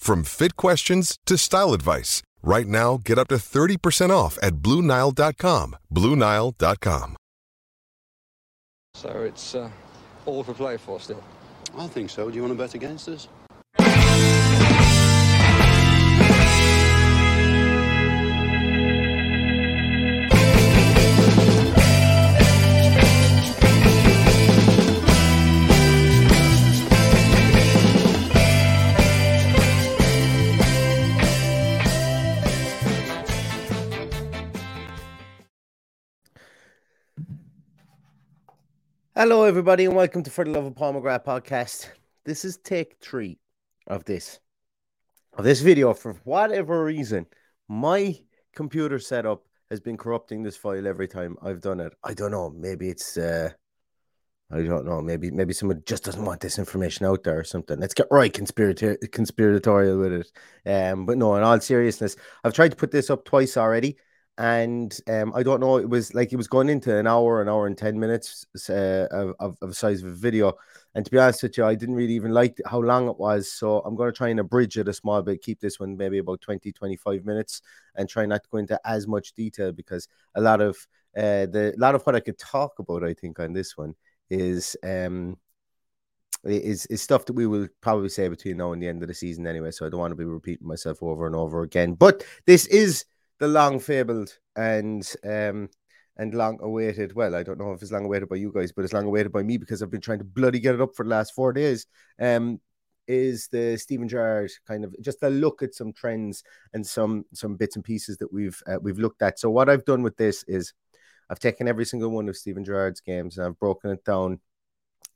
from fit questions to style advice. Right now, get up to 30% off at BlueNile.com. BlueNile.com. So it's uh, all for play for still. I think so. Do you want to bet against us? Hello, everybody, and welcome to For the Love of Pomegranate podcast. This is take three of this of this video. For whatever reason, my computer setup has been corrupting this file every time I've done it. I don't know. Maybe it's uh, I don't know. Maybe maybe someone just doesn't want this information out there or something. Let's get right conspirator conspiratorial with it. Um, but no, in all seriousness, I've tried to put this up twice already and um, I don't know. It was like it was going into an hour, an hour and ten minutes uh, of, of size of a video. And to be honest with you, I didn't really even like how long it was. So I'm going to try and abridge it a small bit, keep this one maybe about 20, 25 minutes, and try not to go into as much detail because a lot of uh, the a lot of what I could talk about, I think, on this one is um is is stuff that we will probably say between now and the end of the season anyway. So I don't want to be repeating myself over and over again. But this is the long fabled and um and long awaited. Well, I don't know if it's long awaited by you guys, but it's long awaited by me because I've been trying to bloody get it up for the last four days. Um, is the Steven Gerrard kind of just a look at some trends and some some bits and pieces that we've uh, we've looked at. So what I've done with this is I've taken every single one of Steven Gerrard's games and I've broken it down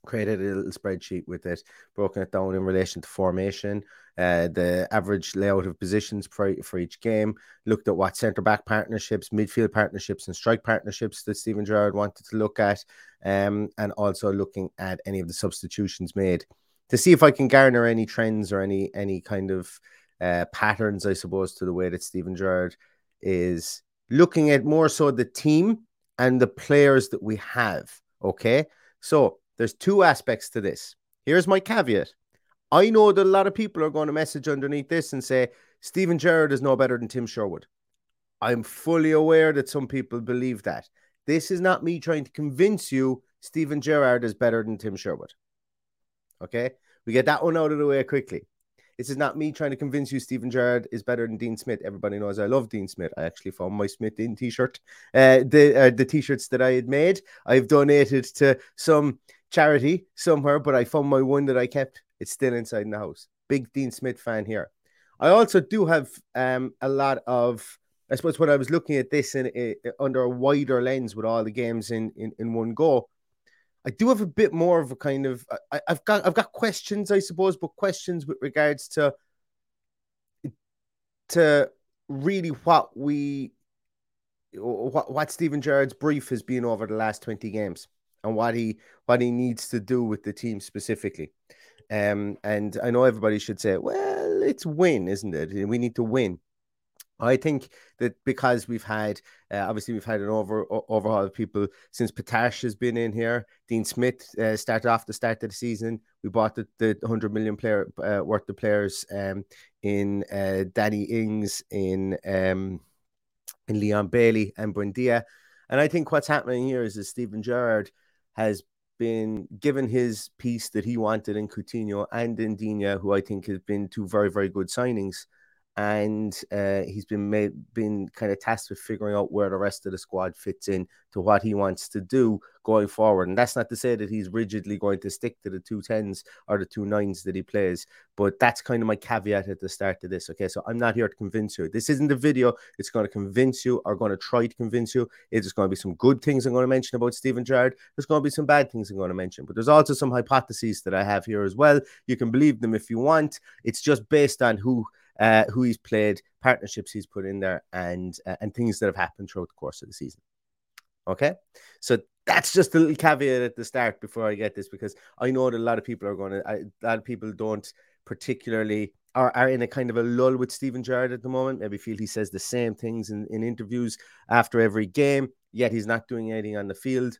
created a little spreadsheet with it, broken it down in relation to formation, uh, the average layout of positions for, for each game, looked at what centre back partnerships, midfield partnerships, and strike partnerships that Steven Gerrard wanted to look at, um, and also looking at any of the substitutions made to see if I can garner any trends or any any kind of uh, patterns, I suppose, to the way that Steven Gerrard is looking at more so the team and the players that we have. Okay, so there's two aspects to this. Here's my caveat. I know that a lot of people are going to message underneath this and say Steven Gerrard is no better than Tim Sherwood. I'm fully aware that some people believe that. This is not me trying to convince you Steven Gerrard is better than Tim Sherwood. Okay, we get that one out of the way quickly. This is not me trying to convince you Steven Gerrard is better than Dean Smith. Everybody knows I love Dean Smith. I actually found my Smith in t-shirt. Uh, the uh, the t-shirts that I had made, I've donated to some charity somewhere, but I found my one that I kept. It's still inside in the house. Big Dean Smith fan here. I also do have um, a lot of, I suppose, when I was looking at this in, in under a wider lens with all the games in, in in one go, I do have a bit more of a kind of I, have got I've got questions, I suppose, but questions with regards to to really what we what what Steven Gerrard's brief has been over the last 20 games and what he what he needs to do with the team specifically. Um, and I know everybody should say, well, it's win, isn't it? We need to win. I think that because we've had uh, obviously we've had an over overhaul of people since Patash has been in here. Dean Smith uh, started off the start of the season. We bought the, the 100 million player uh, worth of players um, in uh, Danny Ings, in um, in Leon Bailey and Buendia. And I think what's happening here is that Steven Gerrard has been given his piece that he wanted in Coutinho and in Digne, who I think has been two very, very good signings and uh, he's been made been kind of tasked with figuring out where the rest of the squad fits in to what he wants to do going forward. And that's not to say that he's rigidly going to stick to the two tens or the two nines that he plays, but that's kind of my caveat at the start of this. Okay, so I'm not here to convince you. This isn't a video. It's going to convince you or going to try to convince you. It's going to be some good things I'm going to mention about Steven Gerrard. There's going to be some bad things I'm going to mention, but there's also some hypotheses that I have here as well. You can believe them if you want. It's just based on who uh, who he's played, partnerships he's put in there, and uh, and things that have happened throughout the course of the season. Okay, so that's just a little caveat at the start before I get this because I know that a lot of people are going to, a lot of people don't particularly are, are in a kind of a lull with Steven Gerrard at the moment. Maybe feel he says the same things in, in interviews after every game, yet he's not doing anything on the field.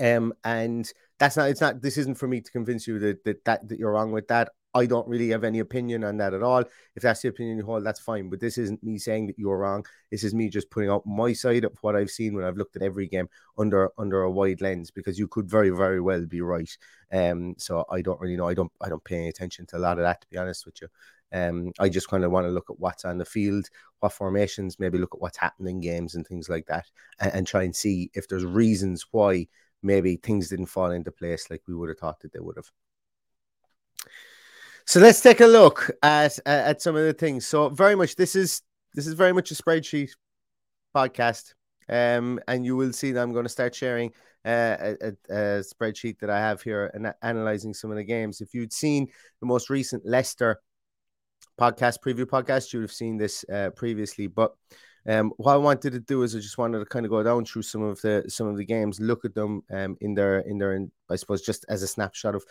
Um, and that's not, it's not, this isn't for me to convince you that, that, that, that you're wrong with that. I don't really have any opinion on that at all. If that's the opinion you hold, that's fine. But this isn't me saying that you're wrong. This is me just putting out my side of what I've seen when I've looked at every game under under a wide lens because you could very very well be right. Um, so I don't really know. I don't I don't pay any attention to a lot of that to be honest with you. Um, I just kind of want to look at what's on the field, what formations, maybe look at what's happening in games and things like that, and, and try and see if there's reasons why maybe things didn't fall into place like we would have thought that they would have. So let's take a look at at some of the things. So very much this is this is very much a spreadsheet podcast, um, and you will see that I'm going to start sharing uh, a, a, spreadsheet that I have here and analyzing some of the games. If you'd seen the most recent Leicester podcast preview podcast, you would have seen this uh, previously. But um, what I wanted to do is I just wanted to kind of go down through some of the some of the games, look at them um, in their in their in, I suppose just as a snapshot of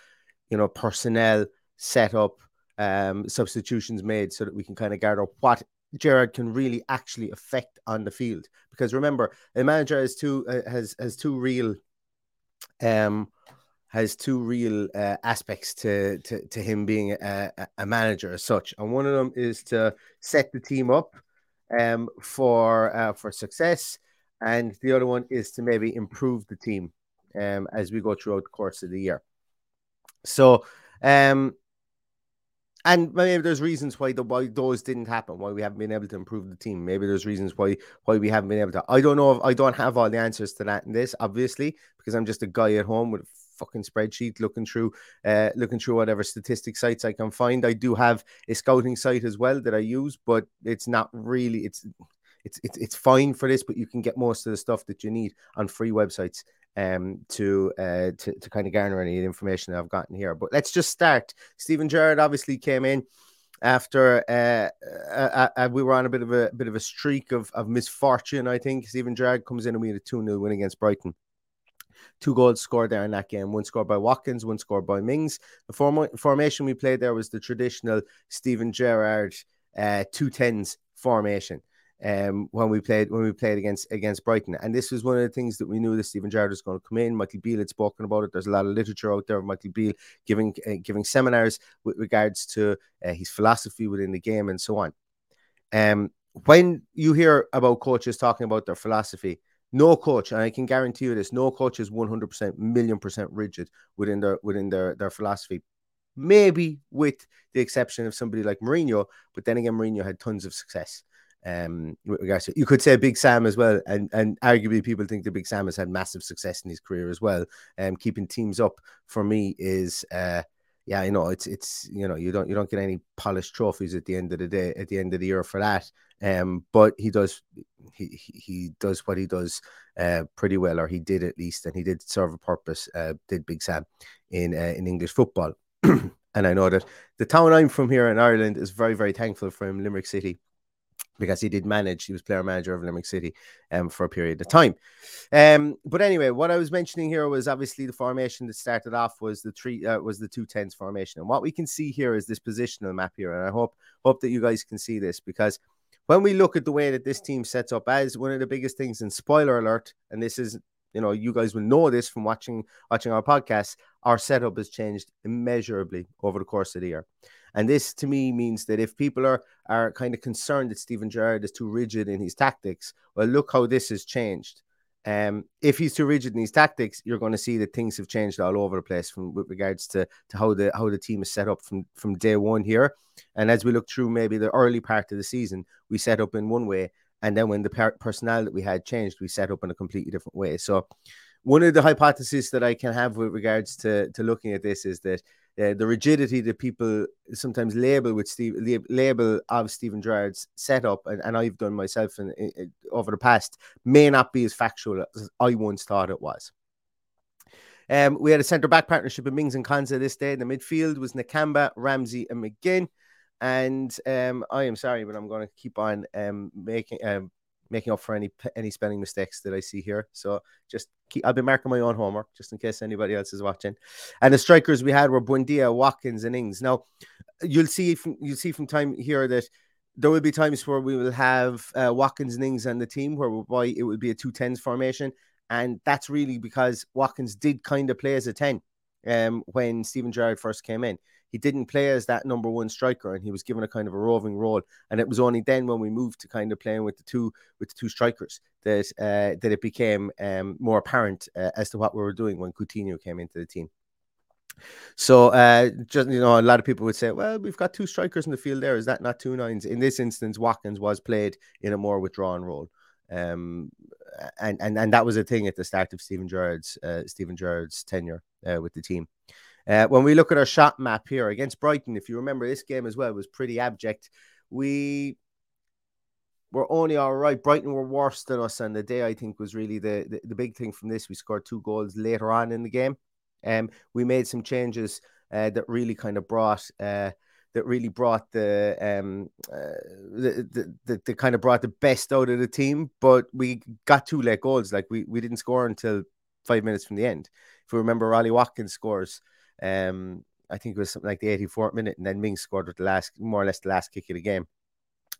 you know personnel set up, um, substitutions made so that we can kind of gather what Gerrard can really actually affect on the field. Because remember, a manager has two uh, has has two real um has two real uh, aspects to, to to him being a, a manager as such, and one of them is to set the team up um for uh, for success, and the other one is to maybe improve the team um as we go throughout the course of the year. So um and maybe there's reasons why the why those didn't happen, why we haven't been able to improve the team. Maybe there's reasons why why we haven't been able to. I don't know if I don't have all the answers to that in this, obviously, because I'm just a guy at home with a fucking spreadsheet looking through uh looking through whatever statistic sites I can find. I do have a scouting site as well that I use, but it's not really it's it's it's, it's fine for this, but you can get most of the stuff that you need on free websites um, to, uh, to to kind of garner any information I've gotten here. But let's just start. Steven Gerrard obviously came in after uh, uh, uh, we were on a bit of a bit of a streak of, of misfortune. I think Steven Gerrard comes in and we had a two 0 win against Brighton. Two goals scored there in that game. One scored by Watkins, one scored by Mings. The form- formation we played there was the traditional Steven Gerrard uh, two tens formation um, when we played when we played against against Brighton. And this was one of the things that we knew that Steven Gerrard was going to come in. Michael Beale had spoken about it. There's a lot of literature out there of Michael Beale giving uh, giving seminars with regards to uh, his philosophy within the game and so on. Um, when you hear about coaches talking about their philosophy, no coach, and I can guarantee you this, no coach is 100% million percent rigid within their within their their philosophy. Maybe with the exception of somebody like Mourinho, but then again, Mourinho had tons of success um, with regards to you could say Big Sam as well, and and arguably people think that Big Sam has had massive success in his career as well. Um, keeping teams up for me is uh, yeah, you know, it's it's you know you don't you don't get any polished trophies at the end of the day at the end of the year for that. Um, but he does he he does what he does uh pretty well, or he did at least, and he did serve a purpose. Uh, did Big Sam in uh, in English football. and I know that the town I'm from here in Ireland is very, very thankful for him, Limerick City because he did manage, he was player manager of Limerick City um, for a period of time. Um, but anyway, what I was mentioning here was obviously the formation that started off was the three uh, was the two tens formation. And what we can see here is this positional map here. And I hope hope that you guys can see this because when we look at the way that this team sets up as one of the biggest things, and spoiler alert, and this is you know you guys will know this from watching watching our podcast our setup has changed immeasurably over the course of the year and this to me means that if people are are kind of concerned that Steven Gerrard is too rigid in his tactics well look how this has changed um, if he's too rigid in his tactics, you're going to see that things have changed all over the place from with regards to, to how the how the team is set up from from day one here. And as we look through maybe the early part of the season, we set up in one way, and then when the per- personnel that we had changed, we set up in a completely different way. So, one of the hypotheses that I can have with regards to, to looking at this is that uh, the rigidity that people sometimes label with Steve label of Steven Gerrard's setup, and, and I've done myself in, in, over the past, may not be as factual as I once thought it was. Um, we had a centre back partnership with Mings and Konsa this day. In the midfield was Nakamba, Ramsey, and McGinn. And um, I am sorry, but I'm going to keep on um, making um, making up for any any spelling mistakes that I see here. So just keep, I'll be marking my own homework just in case anybody else is watching. And the strikers we had were Buendia, Watkins, and Ings. Now you'll see from you'll see from time here that there will be times where we will have uh, Watkins and Ings on the team where why it would be a two tens formation, and that's really because Watkins did kind of play as a ten um, when Steven Gerrard first came in he didn't play as that number one striker and he was given a kind of a roving role. And it was only then when we moved to kind of playing with the two with the two strikers that uh, that it became um, more apparent uh, as to what we were doing when Coutinho came into the team. So uh, just you know a lot of people would say well we've got two strikers in the field there. Is that not two nines? In this instance Watkins was played in a more withdrawn role. Um, and, and and that was a thing at the start of Steven Gerrard's uh, Steven Gerrard's tenure uh, with the team. Uh, when we look at our shot map here against Brighton, if you remember this game as well was pretty abject. We were only all right. Brighton were worse than us on the day. I think was really the, the, the big thing from this. We scored two goals later on in the game. Um, we made some changes uh, that really kind of brought uh, that really brought the um uh, the, the, the, the kind of brought the best out of the team. But we got two late goals. Like we we didn't score until five minutes from the end. If we remember, Ollie Watkins scores um, I think it was something like the 84th minute, and then Mings scored with the last, more or less, the last kick of the game.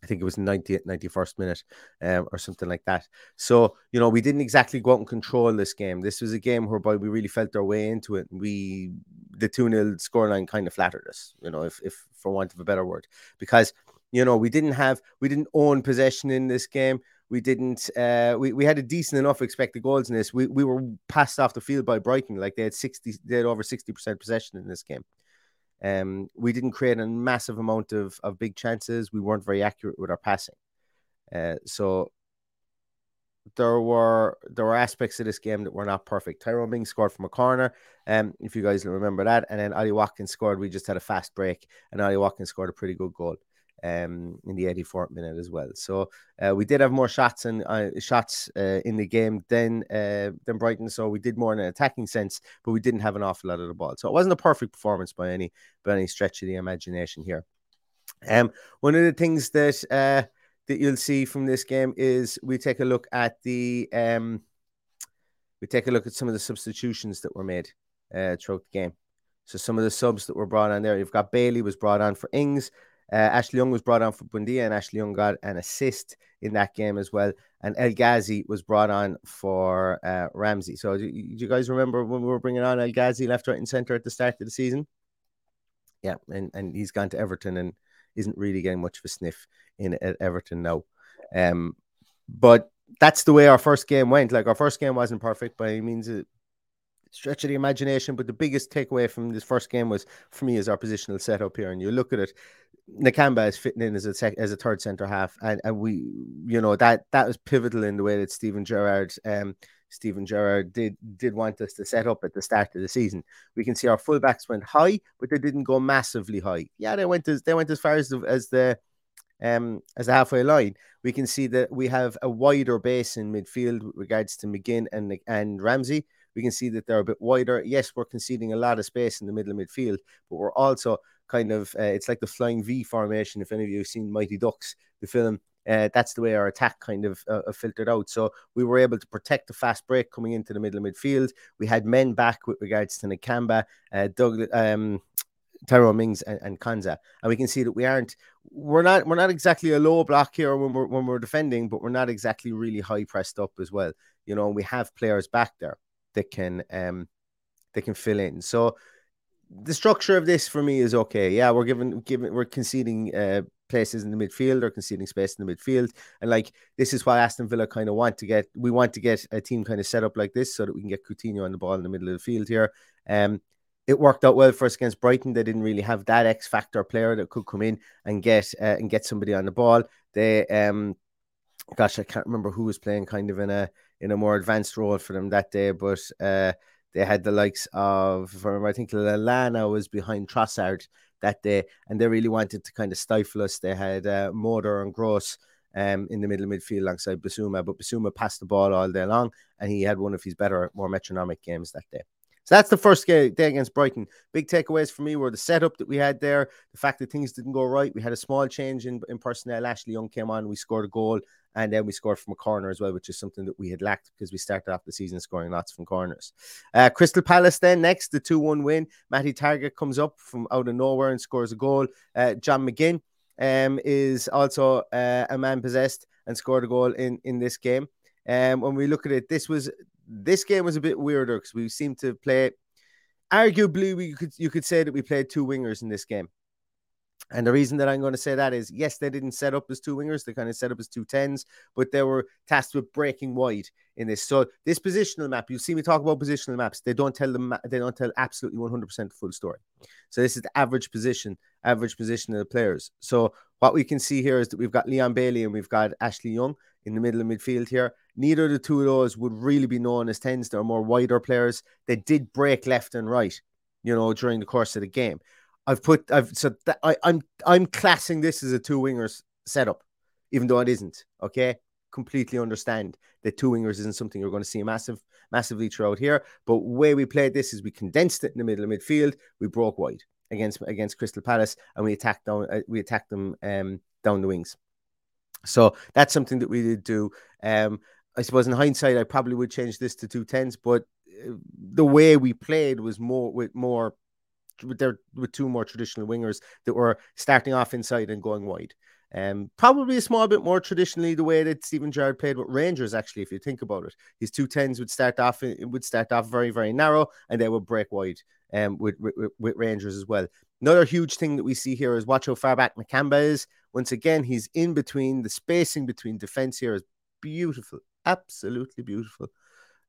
I think it was 90th, 91st minute um, or something like that. So, you know, we didn't exactly go out and control this game. This was a game whereby we really felt our way into it. We, the 2 0 scoreline kind of flattered us, you know, if, if for want of a better word, because, you know, we didn't have, we didn't own possession in this game. We didn't. Uh, we, we had a decent enough expected goals in this. We, we were passed off the field by Brighton. Like they had sixty, they had over sixty percent possession in this game. Um, we didn't create a massive amount of, of big chances. We weren't very accurate with our passing. Uh, so there were there were aspects of this game that were not perfect. Tyrone Mings scored from a corner, um, if you guys remember that, and then Ollie Watkins scored. We just had a fast break, and Ollie Watkins scored a pretty good goal um, in the 84th minute as well. So uh, we did have more shots and uh, shots uh, in the game than uh, than Brighton. So we did more in an attacking sense, but we didn't have an awful lot of the ball. So it wasn't a perfect performance by any by any stretch of the imagination here. Um, one of the things that uh, that you'll see from this game is we take a look at the um, we take a look at some of the substitutions that were made uh, throughout the game. So some of the subs that were brought on there, you've got Bailey was brought on for Ings. Uh, Ashley Young was brought on for Buendia, and Ashley Young got an assist in that game as well. And El Ghazi was brought on for uh, Ramsey. So, do, do, you guys remember when we were bringing on El Ghazi left, right, and centre at the start of the season? Yeah, and, and he's gone to Everton and isn't really getting much of a sniff in at Everton now. Um, but that's the way our first game went. Like our first game wasn't perfect by any means. Stretch of the imagination. But the biggest takeaway from this first game was for me is our positional setup here. And you look at it, Nakamba is fitting in as a sec- as a third centre half, and, and we, you know, that that was pivotal in the way that Steven Gerrard, um, Steven Gerrard did did want us to set up at the start of the season. We can see our fullbacks went high, but they didn't go massively high. Yeah, they went as they went as far as the, as the um, as the halfway line, we can see that we have a wider base in midfield with regards to McGinn and and Ramsey. We can see that they're a bit wider. Yes, we're conceding a lot of space in the middle of midfield, but we're also kind of uh, it's like the flying V formation. If any of you have seen Mighty Ducks, the film, uh, that's the way our attack kind of uh, filtered out. So we were able to protect the fast break coming into the middle of midfield. We had men back with regards to Nakamba, uh, Doug, um, Mings and, and Konsa, and we can see that we aren't we're not we're not exactly a low block here when we're when we're defending, but we're not exactly really high pressed up as well. You know, we have players back there that can um they can fill in. So the structure of this for me is okay. Yeah, we're giving giving we're conceding uh, places in the midfield or conceding space in the midfield, and like this is why Aston Villa kind of want to get we want to get a team kind of set up like this so that we can get Coutinho on the ball in the middle of the field here. Um, it worked out well for us against Brighton. They didn't really have that X factor player that could come in and get uh, and get somebody on the ball. They um, gosh, I can't remember who was playing kind of in a in a more advanced role for them that day, but uh, they had the likes of, I think Lallana was behind Trossard that day, and they really wanted to kind of stifle us. They had uh, and Gross um, in the middle midfield alongside Bissouma, but Bissouma passed the ball all day long, and he had one of his better, more metronomic games that day. So that's the first day against Brighton. Big takeaways for me were the setup that we had there, the fact that things didn't go right. We had a small change in, in personnel. Ashley Young came on, we scored a goal, and then we scored from a corner as well, which is something that we had lacked because we started off the season scoring lots from corners. Uh, Crystal Palace then next, the 2 1 win. Matty Targett comes up from out of nowhere and scores a goal. Uh, John McGinn um, is also uh, a man possessed and scored a goal in, in this game. Um, when we look at it, this was this game was a bit weirder because we seemed to play. Arguably, we could you could say that we played two wingers in this game. And the reason that I'm going to say that is, yes, they didn't set up as two wingers; they kind of set up as two tens, but they were tasked with breaking wide in this. So this positional map, you see me talk about positional maps. They don't tell them, they don't tell absolutely 100% full story. So this is the average position, average position of the players. So what we can see here is that we've got Leon Bailey and we've got Ashley Young in the middle of midfield here. Neither of the two of those would really be known as tens. They're more wider players. They did break left and right, you know, during the course of the game. I've put I've so that, I, I'm I'm classing this as a two wingers setup, even though it isn't. Okay, completely understand that two wingers isn't something you're going to see massive massively throughout here. But way we played this is we condensed it in the middle of midfield. We broke wide against against Crystal Palace, and we attacked down uh, we attacked them um, down the wings. So that's something that we did do. Um, I suppose in hindsight, I probably would change this to two tens, but uh, the way we played was more with more with their with two more traditional wingers that were starting off inside and going wide. Um, probably a small bit more traditionally the way that Steven Gerrard played with Rangers. Actually, if you think about it, his two tens would start off would start off very very narrow, and they would break wide. Um, with, with, with Rangers as well. Another huge thing that we see here is watch how far back Nakamba is. Once again, he's in between. The spacing between defense here is beautiful, absolutely beautiful.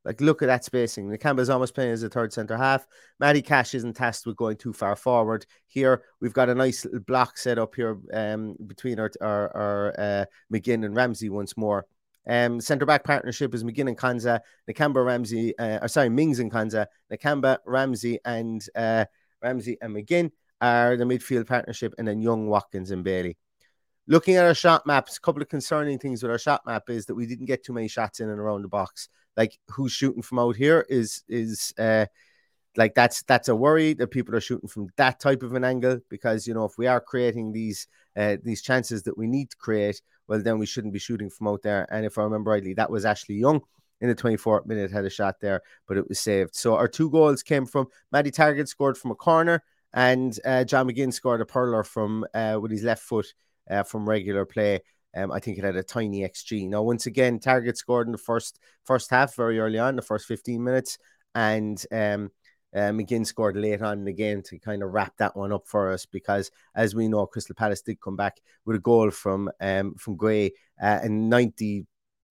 Like, look at that spacing. Nakamba's almost playing as a third centre half. Matty Cash isn't tasked with going too far forward. Here, we've got a nice little block set up here um, between our, our, our uh, McGinn and Ramsey once more. Um, centre back partnership is McGinn and Konsa, Nakamba, Ramsey, uh, or sorry, Mings and Konsa, Nakamba, Ramsey, and uh, Ramsey and McGinn are the midfield partnership, and then Young, Watkins, and Bailey. Looking at our shot maps, a couple of concerning things with our shot map is that we didn't get too many shots in and around the box. Like who's shooting from out here is is uh like that's that's a worry that people are shooting from that type of an angle because you know if we are creating these uh, these chances that we need to create well then we shouldn't be shooting from out there. And if i remember rightly that was ashley young in the 24th minute had a shot there but it was saved. So our two goals came from Matty Targett scored from a corner and uh, john mcginn scored a perler from uh, with his left foot uh, from regular play um, I think it had a tiny XG. Now, once again, Targett scored in the first first half very early on, the first 15 minutes, and um, uh, McGinn scored late on in the game to kind of wrap that one up for us because, as we know, Crystal Palace did come back with a goal from um, from Gray uh, in 90.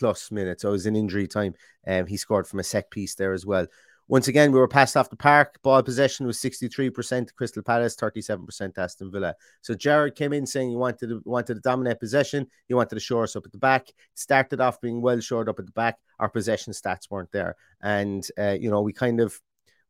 Plus minutes. So it was in injury time. Um, he scored from a set piece there as well. Once again, we were passed off the park. Ball possession was 63% Crystal Palace, 37% Aston Villa. So Gerrard came in saying he wanted to, wanted to dominate possession. He wanted to shore us up at the back. Started off being well shored up at the back. Our possession stats weren't there. And, uh, you know, we kind of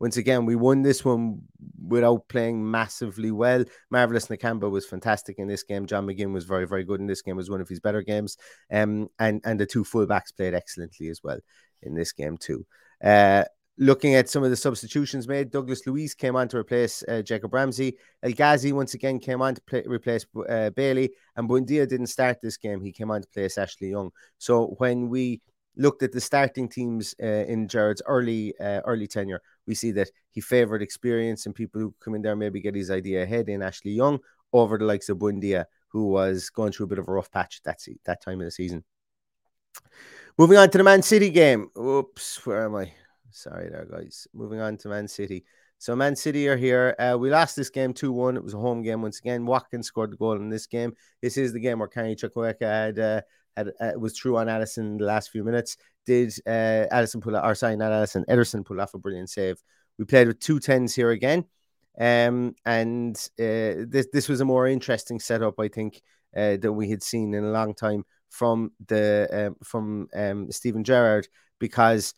once again, we won this one without playing massively well. Marvelous Nakamba was fantastic in this game. John McGinn was very, very good in this game. It was one of his better games. Um, and and the two fullbacks played excellently as well in this game too. Uh, looking at some of the substitutions made, Douglas Luiz came on to replace uh, Jacob Ramsey. El Ghazi once again came on to play, replace uh, Bailey, and Buendia didn't start this game. He came on to place Ashley Young. So when we looked at the starting teams uh, in Gerrard's early uh, early tenure, we see that he favoured experience and people who come in there maybe get his idea ahead in Ashley Young over the likes of Buendia, who was going through a bit of a rough patch that se- that time of the season. Moving on to the Man City game. Oops, where am I? Sorry there, guys. Moving on to Man City. So Man City are here. Uh, we lost this game 2-1. It was a home game once again. Watkins scored the goal in this game. This is the game where Carney Chukwuemeka had uh, had uh, was true on Alisson in the last few minutes. Did uh, Alisson pull out, or sorry, not Alisson, Ederson pull off a brilliant save. We played with two tens here again. Um, and uh, this this was a more interesting setup, I think, uh, that we had seen in a long time from the um, from um, Steven Gerrard because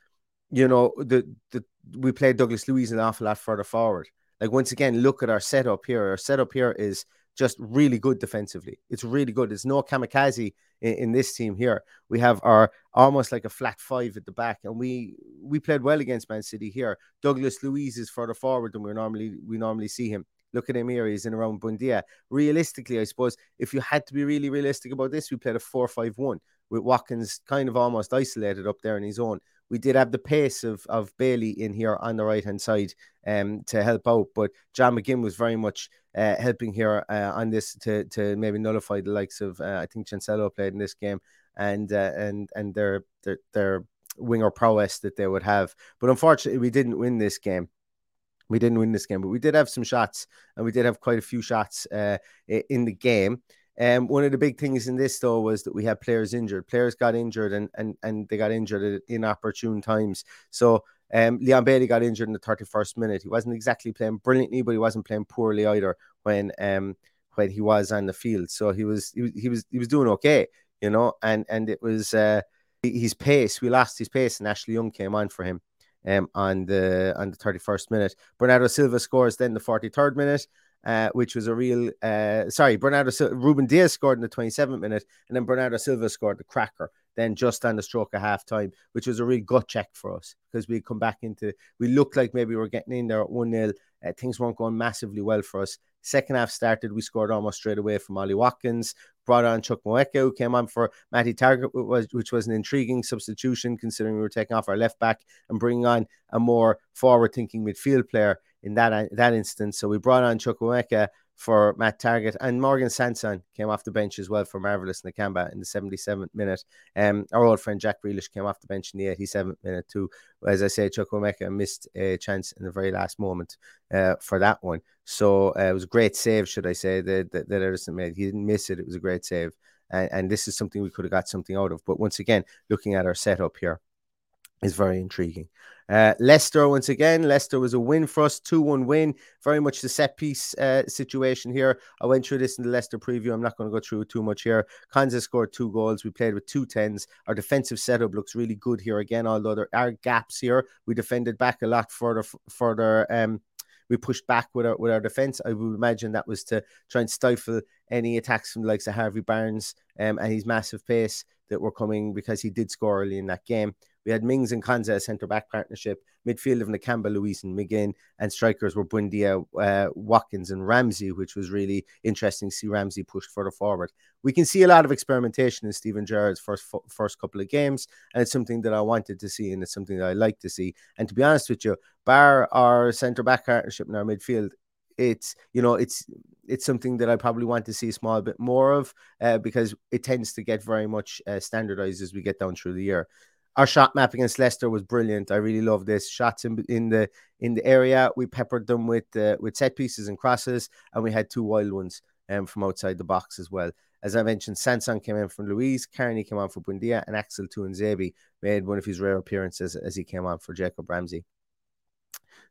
you know the the we played Douglas Luiz an awful lot further forward. Like once again, look at our setup here. Our setup here is just really good defensively. It's really good. There's no kamikaze in, in, this team here. We have our almost like a flat five at the back, and we we played well against Man City here. Douglas Luiz is further forward than we normally we normally see him. Look at him here. He's in around Buendia. Realistically, I suppose if you had to be really realistic about this, we played a four-five-one with Watkins kind of almost isolated up there in his own. We did have the pace of, of Bailey in here on the right hand side um, to help out, but John McGinn was very much uh, helping here uh, on this to, to maybe nullify the likes of uh, I think Cancelo played in this game and uh, and and their, their their winger prowess that they would have. But unfortunately, we didn't win this game we didn't win this game, but we did have some shots, and we did have quite a few shots uh, in the game. Um, one of the big things in this though was that we had players injured. Players got injured, and and and they got injured at inopportune times. So um, Leon Bailey got injured in the 31st minute. He wasn't exactly playing brilliantly, but he wasn't playing poorly either when um when he was on the field. So he was he was he was, he was doing okay, you know. And and it was uh, his pace. We lost his pace, and Ashley Young came on for him um, on the on the 31st minute. Bernardo Silva scores then the 43rd minute, uh, which was a real uh, sorry, Bernardo Ruben Dias scored in the 27th minute, and then Bernardo Silva scored the cracker. Then just on the stroke of half time, which was a real gut check for us because we come back into we looked like maybe we were getting in there at 1 0. Uh, things weren't going massively well for us. Second half started, we scored almost straight away from Ollie Watkins brought on Chukwuemeka, who came on for Matty Targett, which was an intriguing substitution considering we were taking off our left back and bringing on a more forward thinking midfield player in that, that instance. So we brought on Chukwuemeka for Matt Targett and Morgan Sanson came off the bench as well for Marvelous Nakamba in the 77th minute. Um, our old friend Jack Grealish came off the bench in the 87th minute too. As I say, Chukwuemeka missed a chance in the very last moment uh, for that one. So uh, it was a great save, should I say, that, that, that Ederson made. He didn't miss it. It was a great save. And, and this is something we could have got something out of. But once again, looking at our setup here is very intriguing. Uh, Leicester, once again, Leicester was a win for us, 2 1 win. Very much the set piece uh, situation here. I went through this in the Leicester preview. I'm not going to go through too much here. Konsa scored two goals. We played with two tens. Our defensive setup looks really good here again, although there are gaps here. We defended back a lot further, further. Um, we pushed back with our with our defense. I would imagine that was to try and stifle any attacks from the likes of Harvey Barnes um, and his massive pace that were coming because he did score early in that game. We had Mings and Konsa centre back partnership, midfield of Nakamba, Luiz, and McGinn, and strikers were Buendia, uh, Watkins, and Ramsey, which was really interesting to see Ramsey pushed further forward. We can see a lot of experimentation in Steven Gerrard's first first couple of games, and it's something that I wanted to see, and it's something that I like to see. And to be honest with you, bar our centre back partnership in our midfield, it's you know it's it's something that I probably want to see a small bit more of uh, because it tends to get very much uh, standardized as we get down through the year our shot map against Leicester was brilliant. I really love this shots in, in the in the area. We peppered them with uh, with set pieces and crosses, and we had two wild ones um, from outside the box as well. As I mentioned, Sanson came in from Luiz, Carney came on for Buendia, and Axel Tuanzebe made one of his rare appearances as he came on for Jacob Ramsey.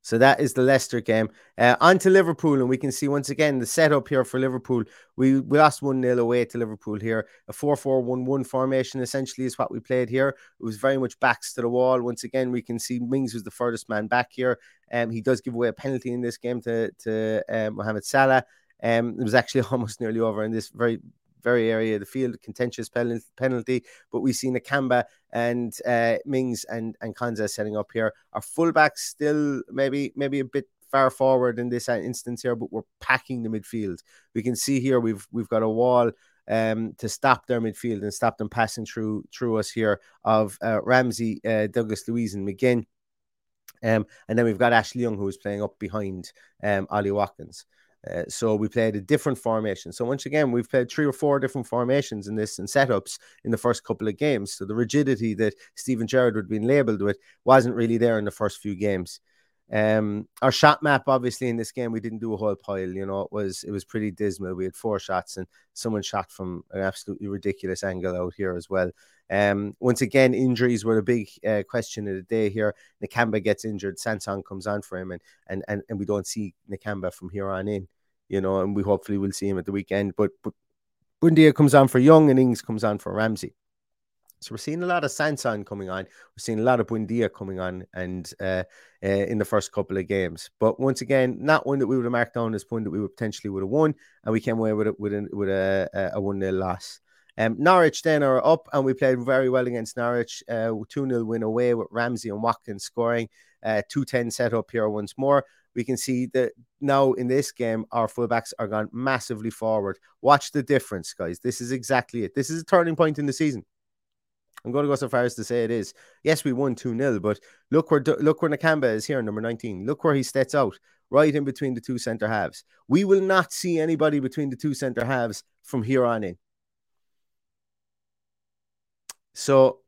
So that is the Leicester game. Uh, on to Liverpool, and we can see once again the setup here for Liverpool. We, we lost 1 0 away to Liverpool here. A 4 4 1 1 formation essentially is what we played here. It was very much backs to the wall. Once again, we can see Mings was the furthest man back here. Um, he does give away a penalty in this game to, to um, Mohamed Salah. Um, it was actually almost nearly over in this very very area of the field, contentious penalty. But we've see Nakamba and uh, Mings and and Konsa setting up here. Our fullbacks still maybe maybe a bit far forward in this instance here, but we're packing the midfield. We can see here we've we've got a wall um, to stop their midfield and stop them passing through through us here of uh, Ramsey, uh, Douglas Luiz, and McGinn. Um, and then we've got Ashley Young who is playing up behind um, Ollie Watkins. Uh, so we played a different formation. So once again, we've played three or four different formations in this and setups in the first couple of games. So the rigidity that Steven Gerrard would have been labelled with wasn't really there in the first few games. Um, our shot map, obviously, in this game, we didn't do a whole pile. You know, it was it was pretty dismal. We had four shots, and someone shot from an absolutely ridiculous angle out here as well. Um, once again, injuries were a big uh, question of the day here. Nakamba gets injured, Sanson comes on for him, and and and, and we don't see Nakamba from here on in. You know, and we hopefully will see him at the weekend. But, but Buendia comes on for Young, and Ings comes on for Ramsey. So we're seeing a lot of Sanson coming on. We're seeing a lot of Buendia coming on, and uh, uh, in the first couple of games. But once again, not one that we would have marked down as one that we would potentially would have won, and we came away with it with a with a, a one 0 loss. Um, Norwich then are up, and we played very well against Norwich. Uh, 2 0 win away with Ramsey and Watkins scoring. Uh, 2 10 set up here once more. We can see that now in this game, our fullbacks are gone massively forward. Watch the difference, guys. This is exactly it. This is a turning point in the season. I'm going to go so far as to say it is. Yes, we won 2 0, but look where look where Nakamba is here, number 19. Look where he steps out, right in between the two centre halves. We will not see anybody between the two centre halves from here on in. So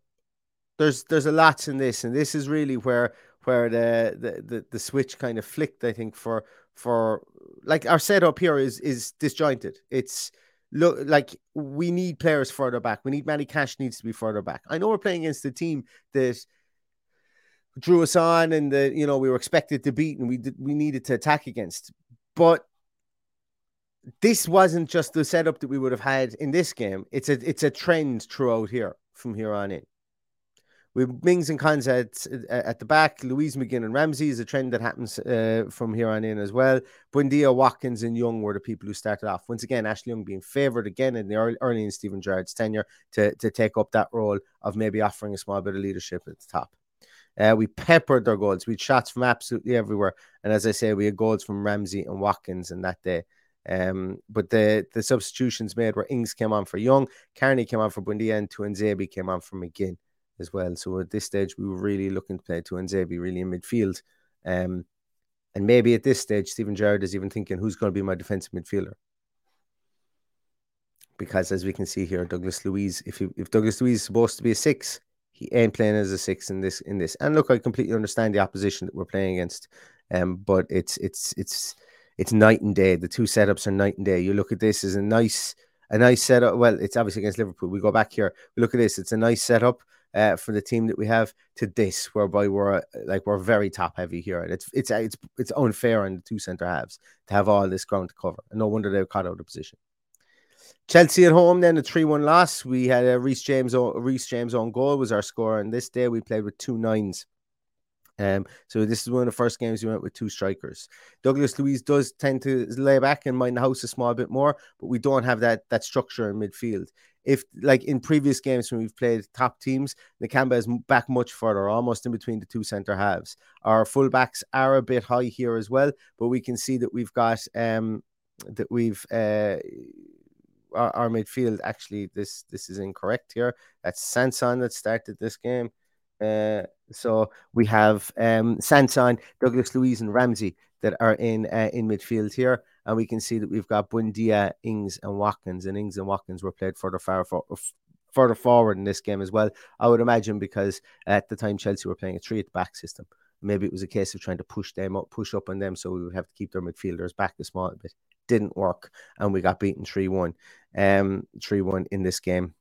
there's there's a lot in this, and this is really where where the the the, the switch kind of flicked. I think for for like our setup here is is disjointed. It's look like we need players further back. We need Matty Cash needs to be further back. I know we're playing against a team that drew us on and that you know we were expected to beat and we did, we needed to attack against. But this wasn't just the setup that we would have had in this game. It's a it's a trend throughout here from here on in. With Mings and Konsa at, at, the back, Luiz McGinn and Ramsey is a trend that happens uh, from here on in as well. Buendia, Watkins, and Young were the people who started off. Once again, Ashley Young being favoured again in the early, early in Steven Gerrard's tenure to, to take up that role of maybe offering a small bit of leadership at the top. Uh, we peppered their goals. We had shots from absolutely everywhere. And as I say, we had goals from Ramsey and Watkins in that day. Um, but the the substitutions made where Ings came on for Young, Carney came on for Buendia, and Tuanzebe came on for McGinn as well. So at this stage, we were really looking to play Tuanzebe really in midfield. Um, and maybe at this stage, Steven Gerrard is even thinking who's going to be my defensive midfielder. Because as we can see here, Douglas Luiz, if he, if Douglas Luiz is supposed to be a six, he ain't playing as a six in this in this. And look, I completely understand the opposition that we're playing against. Um, but it's it's it's it's night and day. The two setups are night and day. You look at this as a nice a nice setup. Well, it's obviously against Liverpool. We go back here. We look at this. It's a nice setup uh, for the team that we have to this, whereby we're uh, like we're very top heavy here, and it's it's it's it's unfair on the two centre halves to have all this ground to cover. And no wonder they're caught out of position. Chelsea at home, then a three-one loss. We had a Reece James Reece James on goal was our score, and this day we played with two nines. Um, so this is one of the first games we went with two strikers. Douglas Luiz does tend to lay back and mind the house a small bit more, but we don't have that that structure in midfield. If like in previous games when we've played top teams, Nakamba is back much further, almost in between the two centre halves. Our fullbacks are a bit high here as well, but we can see that we've got um that we've uh our, our midfield actually this this is incorrect here. That's Sanson that started this game. Uh, so we have um, Sanson, Douglas Luiz, and Ramsey that are in uh, in midfield here, and we can see that we've got Buendia, Ings, and Watkins, and Ings and Watkins were played further far for, further forward in this game as well. I would imagine because at the time Chelsea were playing a three at the back system. Maybe it was a case of trying to push them up, push up on them, so we would have to keep their midfielders back a small bit. Didn't work, and we got beaten three one, um, three one in this game.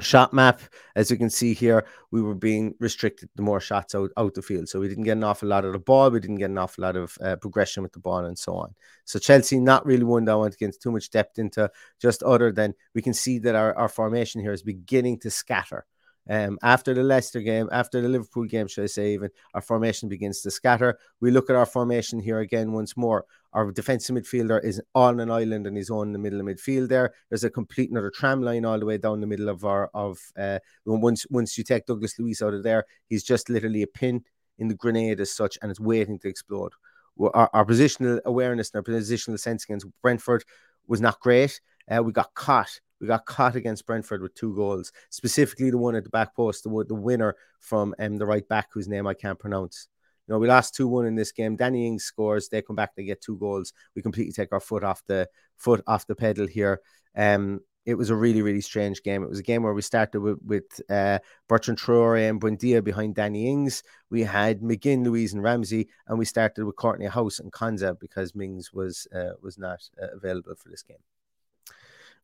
Shot map, as you can see here, we were being restricted the more shots out, out the field. So we didn't get an awful lot of the ball. We didn't get an awful lot of uh, progression with the ball and so on. So Chelsea, not really one that want to too much depth into, just other than we can see that our, our formation here is beginning to scatter. Um, after the Leicester game, after the Liverpool game, should I say, even our formation begins to scatter. We look at our formation here again once more. Our defensive midfielder is on an island and he's on the middle of midfield there. There's a complete another tram line all the way down the middle of our of uh, once once you take Douglas Luiz out of there, he's just literally a pin in the grenade as such, and it's waiting to explode. Our, our positional awareness and our positional sense against Brentford was not great. Uh, we got caught we got caught against Brentford with two goals, specifically the one at the back post, the, the winner from um, the right back, whose name I can't pronounce. You know, we lost 2 1 in this game. Danny Ings scores. They come back, they get two goals. We completely take our foot off the foot off the pedal here. Um, it was a really, really strange game. It was a game where we started with, with uh, Bertrand Traore and Buendia behind Danny Ings. We had McGinn, Luiz, and Ramsey, and we started with Kortney Hause and Konsa because Mings was uh, was not uh, available for this game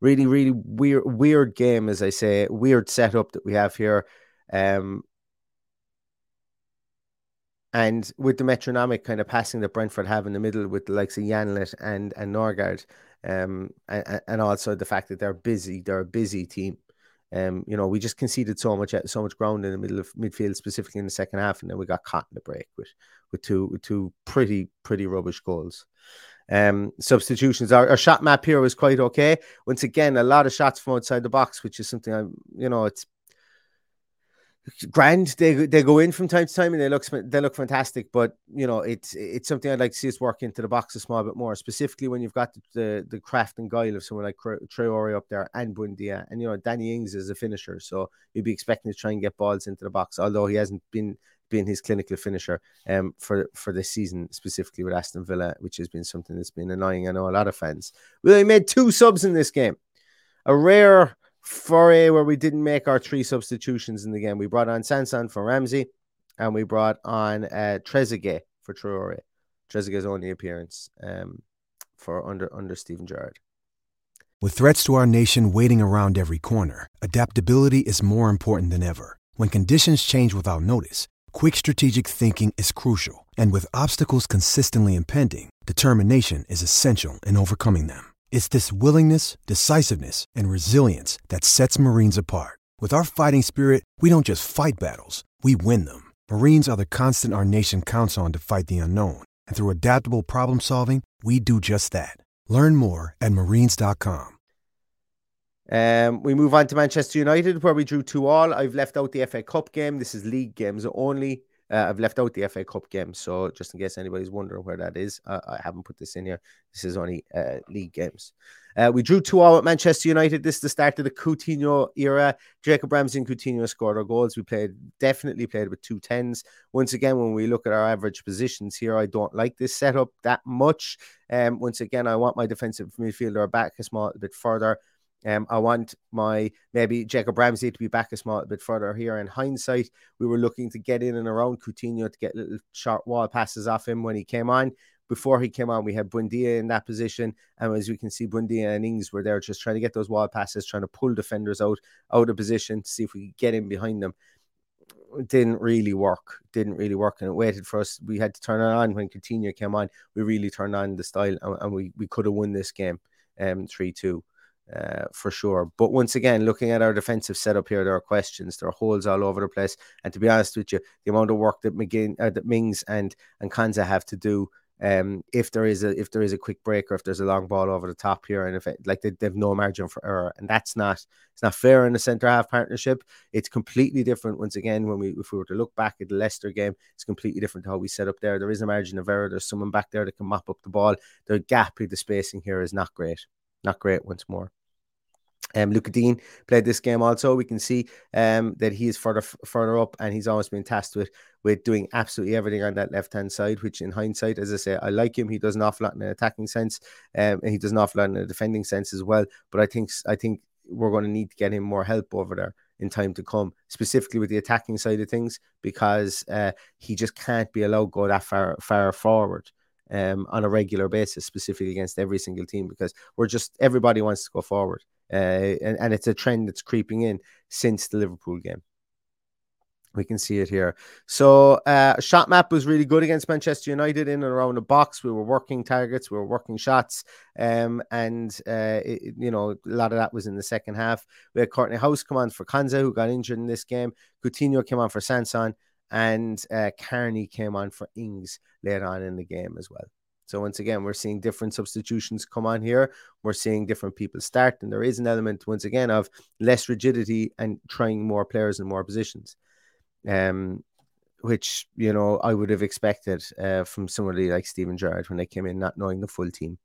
really, really weird, weird game, as I say, weird setup that we have here. Um, and with the metronomic kind of passing that Brentford have in the middle with the likes of Janelt and and Norgaard, um, and, and also the fact that they're busy, they're a busy team. Um, you know, we just conceded so much so much ground in the middle of midfield, specifically in the second half, and then we got caught in the break with with two with two pretty pretty rubbish goals um, substitutions. Our, our, shot map here was quite okay. Once again, a lot of shots from outside the box, which is something I'm, you know, it's grand. They they go in from time to time and they look they look fantastic. But you know, it's it's something I'd like to see us work into the box a small bit more, specifically when you've got the the, the craft and guile of someone like Traore up there and Buendia, and you know, Danny Ings is a finisher, so you'd be expecting to try and get balls into the box, although he hasn't been being his clinical finisher um, for for this season, specifically with Aston Villa, which has been something that's been annoying. I know a lot of fans. We only made two subs in this game, a rare foray where we didn't make our three substitutions in the game. We brought on Sanson for Ramsey, and we brought on uh, Trezeguet for Traore. Trezeguet's only appearance um, for under under Steven Gerrard. With threats to our nation waiting around every corner, adaptability is more important than ever. When conditions change without notice Quick strategic thinking is crucial, and with obstacles consistently impending, determination is essential in overcoming them. It's this willingness, decisiveness, and resilience that sets Marines apart. With our fighting spirit, we don't just fight battles, we win them. Marines are the constant our nation counts on to fight the unknown, and through adaptable problem solving, we do just that. Learn more at marines.com. Um, we move on to Manchester United, where we drew two all. I've left out the FA Cup game. This is league games only. Uh, I've left out the FA Cup game, so just in case anybody's wondering where that is, uh, I haven't put this in here. This is only uh, league games. Uh, we drew two all at Manchester United. This is the start of the Coutinho era. Jacob Ramsey and Coutinho scored our goals. We played definitely played with two tens. Once again, when we look at our average positions here, I don't like this setup that much. Um, once again, I want my defensive midfielder back a small bit further. Um, I want my maybe Jacob Ramsey to be back a small bit further here. In hindsight, we were looking to get in and around Coutinho to get little short wall passes off him when he came on. Before he came on, we had Buendia in that position, and as we can see, Buendia and Ings were there just trying to get those wall passes, trying to pull defenders out out of position to see if we could get in behind them. It didn't really work. Didn't really work, and it waited for us. We had to turn it on when Coutinho came on. We really turned on the style, and, and we we could have won this game, um, three two uh, for sure. But once again, looking at our defensive setup here, there are questions, there are holes all over the place. And to be honest with you, the amount of work that McGinn, uh, that Mings and and Konsa have to do, um, if there is a if there is a quick break or if there's a long ball over the top here, and if it, like they, they have no margin for error, and that's not it's not fair in the centre half partnership. It's completely different. Once again, when we if we were to look back at the Leicester game, it's completely different to how we set up there. There is a margin of error. There's someone back there that can mop up the ball. The gap, the spacing here is not great. Not great once more. Um, Lucas Digne played this game also. We can see um, that he is further further up, and he's always been tasked with with doing absolutely everything on that left hand side. Which, in hindsight, as I say, I like him. He does an awful lot in an attacking sense, um, and he does an awful lot in a defending sense as well. But I think I think we're going to need to get him more help over there in time to come, specifically with the attacking side of things, because uh, he just can't be allowed to go that far far forward um, on a regular basis, specifically against every single team, because we're just everybody wants to go forward Uh, and, and it's a trend that's creeping in since the Liverpool game. We can see it here. So, uh, shot map was really good against Manchester United in and around the box. We were working targets, we were working shots, um, and uh, it, you know a lot of that was in the second half. We had Kortney Hause come on for Konsa, who got injured in this game. Coutinho came on for Sanson, and uh, Carney came on for Ings later on in the game as well. So once again, we're seeing different substitutions come on here. We're seeing different people start, and there is an element once again of less rigidity and trying more players in more positions um, which you know I would have expected uh, from somebody like Steven Gerrard when they came in, not knowing the full team.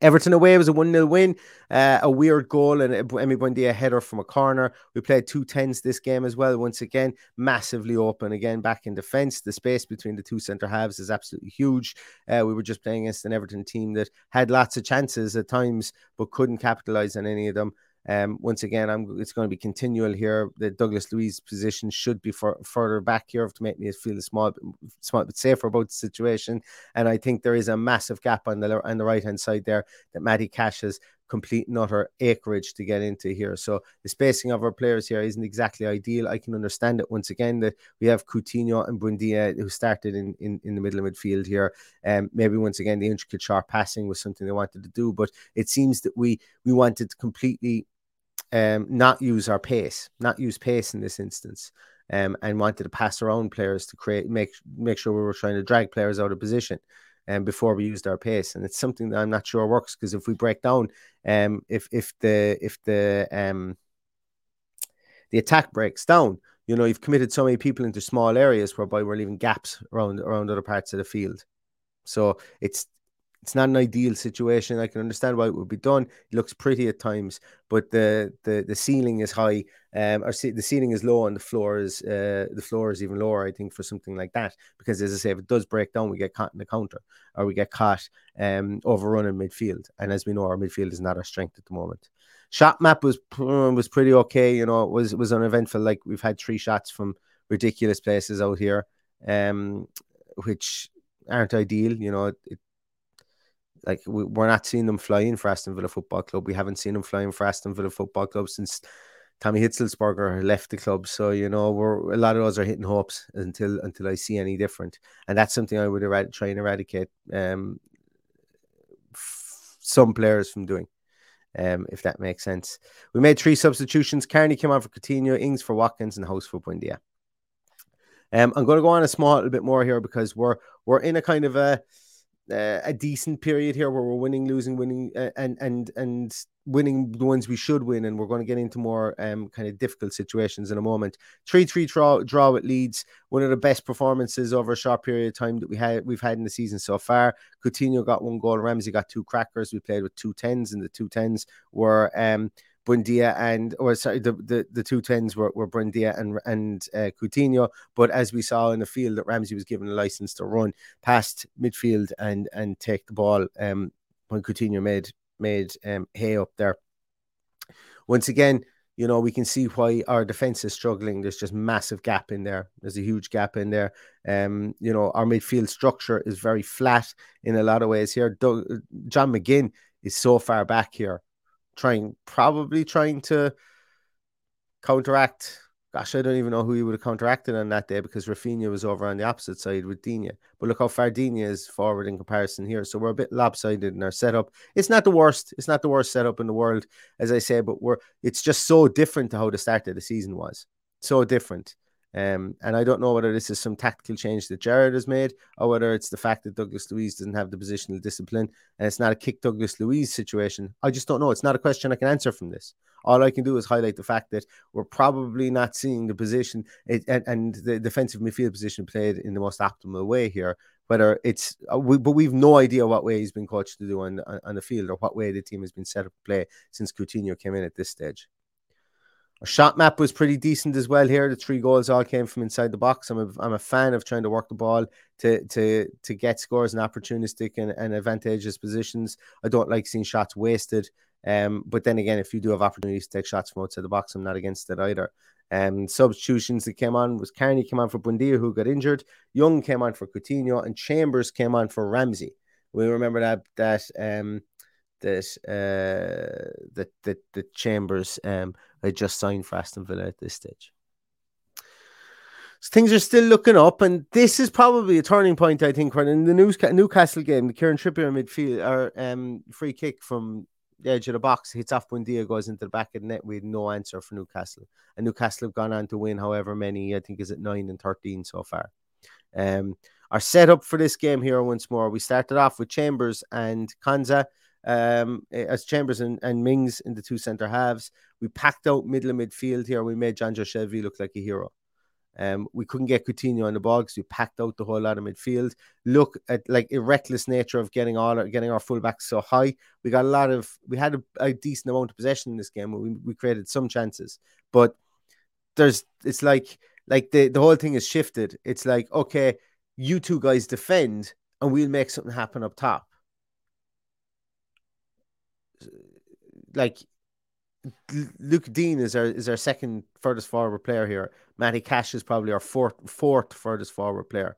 Everton away was a 1 0 win, uh, a weird goal, and Emi Buendia header from a corner. We played two tens this game as well. Once again, massively open again back in defence. The space between the two centre halves is absolutely huge. Uh, we were just playing against an Everton team that had lots of chances at times, but couldn't capitalise on any of them. Um, once again, I'm, it's going to be continual here. The Douglas Luiz position should be for, further back here to make me feel a small, small bit safer about the situation. And I think there is a massive gap on the on the right hand side there that Matty Cash has complete and utter acreage to get into here. So the spacing of our players here isn't exactly ideal. I can understand it once again that we have Coutinho and Buendia who started in, in, in the middle of midfield here. Um, maybe once again the intricate sharp passing was something they wanted to do, but it seems that we we wanted to completely um, not use our pace, not use pace in this instance, um, and wanted to pass around players to create make make sure we were trying to drag players out of position. Um, before we used our pace, and it's something that I'm not sure works because if we break down, um, if if the if the um the attack breaks down, you know, you've committed so many people into small areas whereby we're leaving gaps around around other parts of the field. So it's it's not an ideal situation. I can understand why it would be done. It looks pretty at times, but the the, the ceiling is high, um, or the ceiling is low, and the floor is uh, the floor is even lower. I think for something like that, because as I say, if it does break down, we get caught in the counter, or we get caught um, overrun in midfield. And as we know, our midfield is not our strength at the moment. Shot map was was pretty okay. You know, it was was uneventful. Like we've had three shots from ridiculous places out here, um, which aren't ideal. You know, it, like we, are not seeing them flying for Aston Villa Football Club. We haven't seen them flying for Aston Villa Football Club since Tommy Hitzlsperger left the club. So you know, we're a lot of us are hitting hopes until until I see any different, and that's something I would try and eradicate um, f- some players from doing. Um, if that makes sense. We made three substitutions. Carney came on for Coutinho, Ings for Watkins, and Hause for Buendia. Um, I'm going to go on a small little bit more here because we're we're in a kind of a uh, a decent period here where we're winning, losing, winning, uh, and and and winning the ones we should win, and we're going to get into more um, kind of difficult situations in a moment. Three three draw draw with Leeds, one of the best performances over a short period of time that we had we've had in the season so far. Coutinho got one goal, Ramsey got two crackers. We played with two tens, and the two tens were um, Buendia and or sorry, the, the, the two tens were, were Buendia and and uh, Coutinho. But as we saw in the field, that Ramsey was given a license to run past midfield and and take the ball um, when Coutinho made made um, hay up there. Once again, you know, we can see why our defense is struggling. There's just massive gap in there. There's a huge gap in there. Um, you know, our midfield structure is very flat in a lot of ways here. Doug, John McGinn is so far back here trying, probably trying to counteract. Gosh, I don't even know who he would have counteracted on that day because Raphinha was over on the opposite side with Digne. But look how far Digne is forward in comparison here. So we're a bit lopsided in our setup. It's not the worst. It's not the worst setup in the world, as I say, but we're it's just so different to how the start of the season was. So different. Um, and I don't know whether this is some tactical change that Gerrard has made or whether it's the fact that Douglas Luiz doesn't have the positional discipline and it's not a kick Douglas Luiz situation. I just don't know. It's not a question I can answer from this. All I can do is highlight the fact that we're probably not seeing the position it, and, and, the defensive midfield position played in the most optimal way here. Whether it's, uh, but we've no idea what way he's been coached to do on, on, on the field or what way the team has been set up to play since Coutinho came in at this stage. Our shot map was pretty decent as well here. The three goals all came from inside the box. I'm a, I'm a fan of trying to work the ball to to to get scores and opportunistic and, and advantageous positions. I don't like seeing shots wasted. Um, but then again, if you do have opportunities to take shots from outside the box, I'm not against it either. Um, substitutions that came on was Carney came on for Buendia, who got injured. Young came on for Coutinho, and Chambers came on for Ramsey. We remember that that um that uh, that that the Chambers um had just signed for Aston Villa at this stage. So things are still looking up, and this is probably a turning point. I think when in the Newcastle game, the Kieran Trippier midfield or um free kick from the edge of the box hits off Buendia goes into the back of the net. We had no answer for Newcastle, and Newcastle have gone on to win. However many, I think, is it nine and thirteen so far. Um, our setup for this game here once more. We started off with Chambers and Konsa um, as Chambers and, and Mings in the two centre halves. We packed out middle of midfield here. We made Jonjo Shelvey look like a hero. Um, we couldn't get Coutinho on the ball because we packed out the whole lot of midfield. Look at like a reckless nature of getting all getting our fullbacks so high. We got a lot of we had a, a decent amount of possession in this game. We, we created some chances, but there's it's like like the the whole thing is shifted. It's like okay, you two guys defend, and we'll make something happen up top. Like Lucas Digne is our is our second furthest forward player here. Matty Cash is probably our fourth fourth furthest forward player.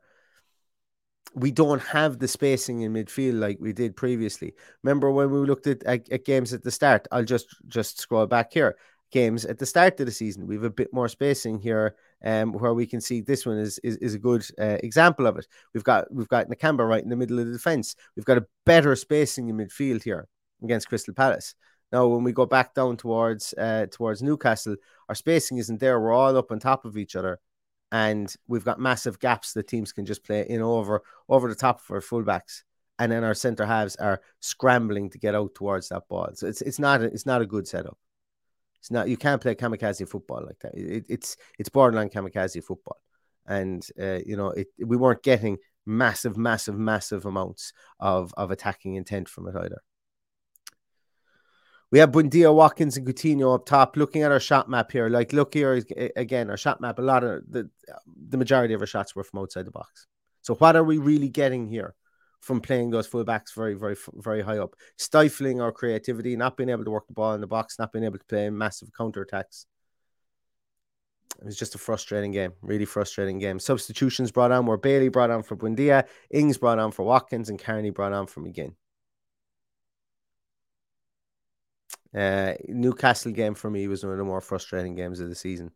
We don't have the spacing in midfield like we did previously. Remember when we looked at, at, at games at the start? I'll just just scroll back here. Games at the start of the season, we have a bit more spacing here, um, where we can see this one is is, is a good uh, example of it. We've got we've got Nakamba right in the middle of the defense. We've got a better spacing in midfield here against Crystal Palace. Now, when we go back down towards uh, towards Newcastle, our spacing isn't there. We're all up on top of each other, and we've got massive gaps that teams can just play in over over the top of our fullbacks, and then our centre halves are scrambling to get out towards that ball. So it's it's not a, it's not a good setup. It's not you can't play kamikaze football like that. It, it's it's borderline kamikaze football, and uh, you know it, we weren't getting massive, massive, massive amounts of of attacking intent from it either. We have Buendia, Watkins, and Coutinho up top. Looking at our shot map here, like look here again, our shot map. A lot of the the majority of our shots were from outside the box. So what are we really getting here from playing those fullbacks very, very, very high up, stifling our creativity, not being able to work the ball in the box, not being able to play massive counter attacks. It was just a frustrating game, really frustrating game. Substitutions brought on were Bailey brought on for Buendia, Ings brought on for Watkins, and Carney brought on for McGinn. Uh, Newcastle game for me was one of the more frustrating games of the season.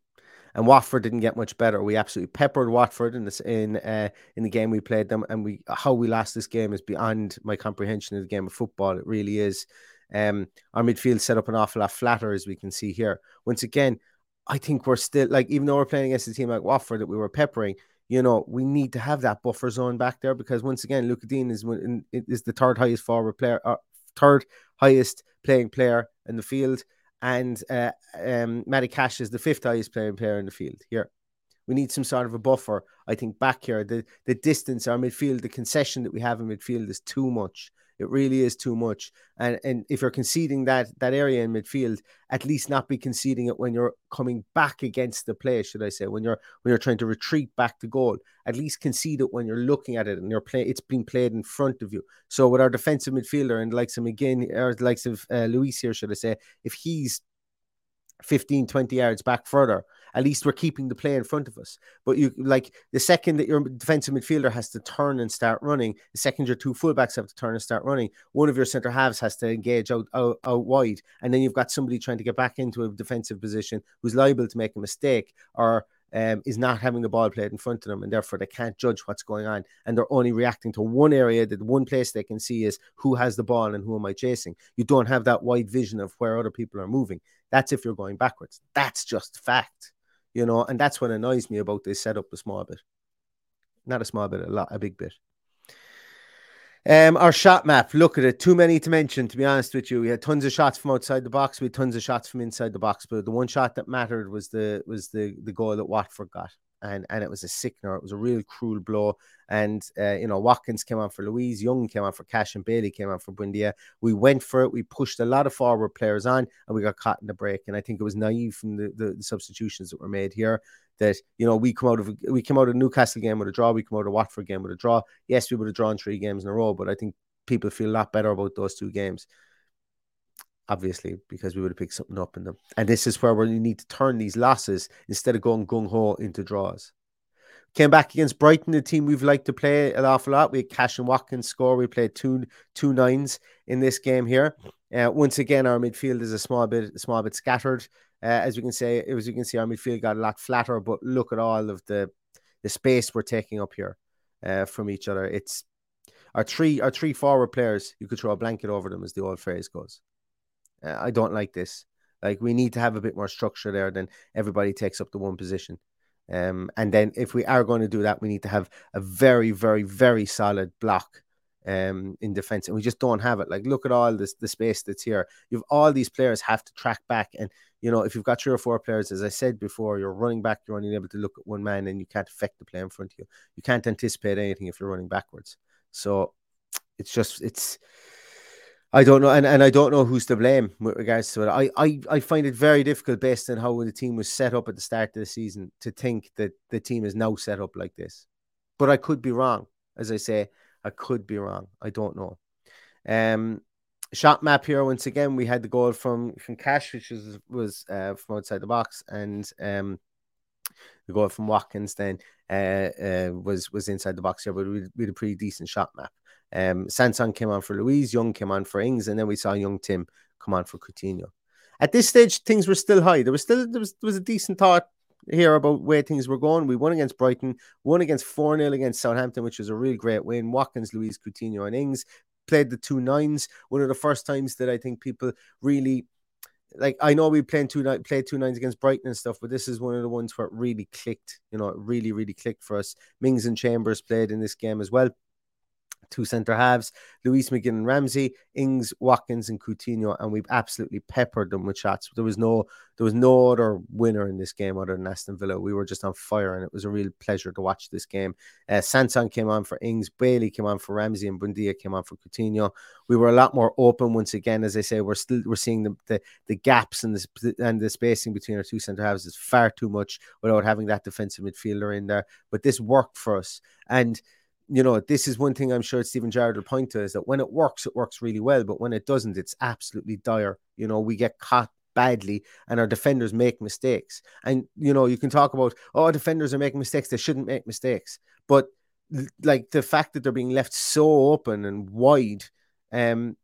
And Watford didn't get much better. We absolutely peppered Watford in this in uh, in the game we played them, and we how we lost this game is beyond my comprehension of the game of football. It really is. Um, our midfield set up an awful lot flatter, as we can see here. Once again, I think we're still like even though we're playing against a team like Watford that we were peppering, you know, we need to have that buffer zone back there because once again, Lucas Digne is is the third highest forward player, uh, third highest playing player in the field, and uh, um, Matty Cash is the fifth highest playing player in the field. Here, we need some sort of a buffer. I think back here, the the distance, our midfield, the concession that we have in midfield is too much. It really is too much. And and if you're conceding that that area in midfield, at least not be conceding it when you're coming back against the play, should I say, when you're when you're trying to retreat back to goal. At least concede it when you're looking at it and you're playing it's being played in front of you. So with our defensive midfielder and likes of McGinn or likes of uh, Luiz here, should I say, if he's 15, 20 yards back further, at least we're keeping the play in front of us. But you like the second that your defensive midfielder has to turn and start running, the second your two fullbacks have to turn and start running, one of your centre halves has to engage out, out, out wide, and then you've got somebody trying to get back into a defensive position who's liable to make a mistake or um, is not having the ball played in front of them, and therefore they can't judge what's going on, and they're only reacting to one area. That one place they can see is who has the ball and who am I chasing. You don't have that wide vision of where other people are moving. That's if you're going backwards. That's just fact you know, and that's what annoys me about this setup a small bit. Not a small bit, a lot, a big bit. Um, our shot map, look at it. Too many to mention, to be honest with you. We had tons of shots from outside the box. We had tons of shots from inside the box, but the one shot that mattered was the was the the goal that Watford got and and it was a sickener. It was a real cruel blow. And uh, you know, Watkins came on for Luiz, Young came on for Cash, and Bailey came on for Buendia. We went for it. We pushed a lot of forward players on, and we got caught in the break. And I think it was naive from the, the, substitutions that were made here that you know we come out of we came out of Newcastle game with a draw, we come out of Watford game with a draw. Yes, we would have drawn three games in a row, but I think people feel a lot better about those two games obviously, because we would have picked something up in them. And this is where we need to turn these losses instead of going gung ho into draws. Came back against Brighton, the team we've liked to play an awful lot. We had Cash and Watkins score. We played two two nines in this game here. Uh, once again, our midfield is a small bit a small bit scattered. Uh, as we can say, as you can see, our midfield got a lot flatter. But look at all of the the space we're taking up here uh, from each other. It's our three our three forward players. You could throw a blanket over them, as the old phrase goes. Uh, I don't like this. Like we need to have a bit more structure there than everybody takes up the one position. Um, and then if we are going to do that, we need to have a very, very, very solid block um, in defense, and we just don't have it. Like, look at all this the space that's here. You've all these players have to track back, and you know if you've got three or four players, as I said before, you're running back, you're only able to look at one man, and you can't affect the play in front of you. You can't anticipate anything if you're running backwards. So it's just it's I don't know, and, and I don't know who's to blame with regards to it. I, I, I find it very difficult based on how the team was set up at the start of the season to think that the team is now set up like this. But I could be wrong. As I say, I could be wrong. I don't know. Um, shot map here once again. We had the goal from from Cash, which was was uh, from outside the box, and um, the goal from Watkins then uh, uh, was was inside the box here, but we had a pretty decent shot map. Um, Sanson came on for Luiz, Young came on for Ings, and then we saw Young Tim come on for Coutinho. At this stage, things were still high. There was still there was there was a decent thought here about where things were going. We won against Brighton, won against 4 0 against Southampton, which was a real great win. Watkins, Luiz, Coutinho, and Ings played the two nines. One of the first times that I think people really like I know we played two played two nines against Brighton and stuff, but this is one of the ones where it really clicked. You know, it really, really clicked for us. Mings and Chambers played in this game as well two centre halves, Luiz McGinn and Ramsey, Ings, Watkins, and Coutinho, and we've absolutely peppered them with shots. There was no there was no other winner in this game other than Aston Villa. We were just on fire, and it was a real pleasure to watch this game. Uh, Sanson came on for Ings, Bailey came on for Ramsey, and Buendia came on for Coutinho. We were a lot more open once again. As I say, we're still we're seeing the the, the gaps and the and the spacing between our two centre halves is far too much without having that defensive midfielder in there. But this worked for us, and you know, this is one thing I'm sure Steven Gerrard will point to is that when it works, it works really well, but when it doesn't, it's absolutely dire. You know, we get caught badly and our defenders make mistakes. And, you know, you can talk about, oh, defenders are making mistakes. They shouldn't make mistakes. But like the fact that they're being left so open and wide, um,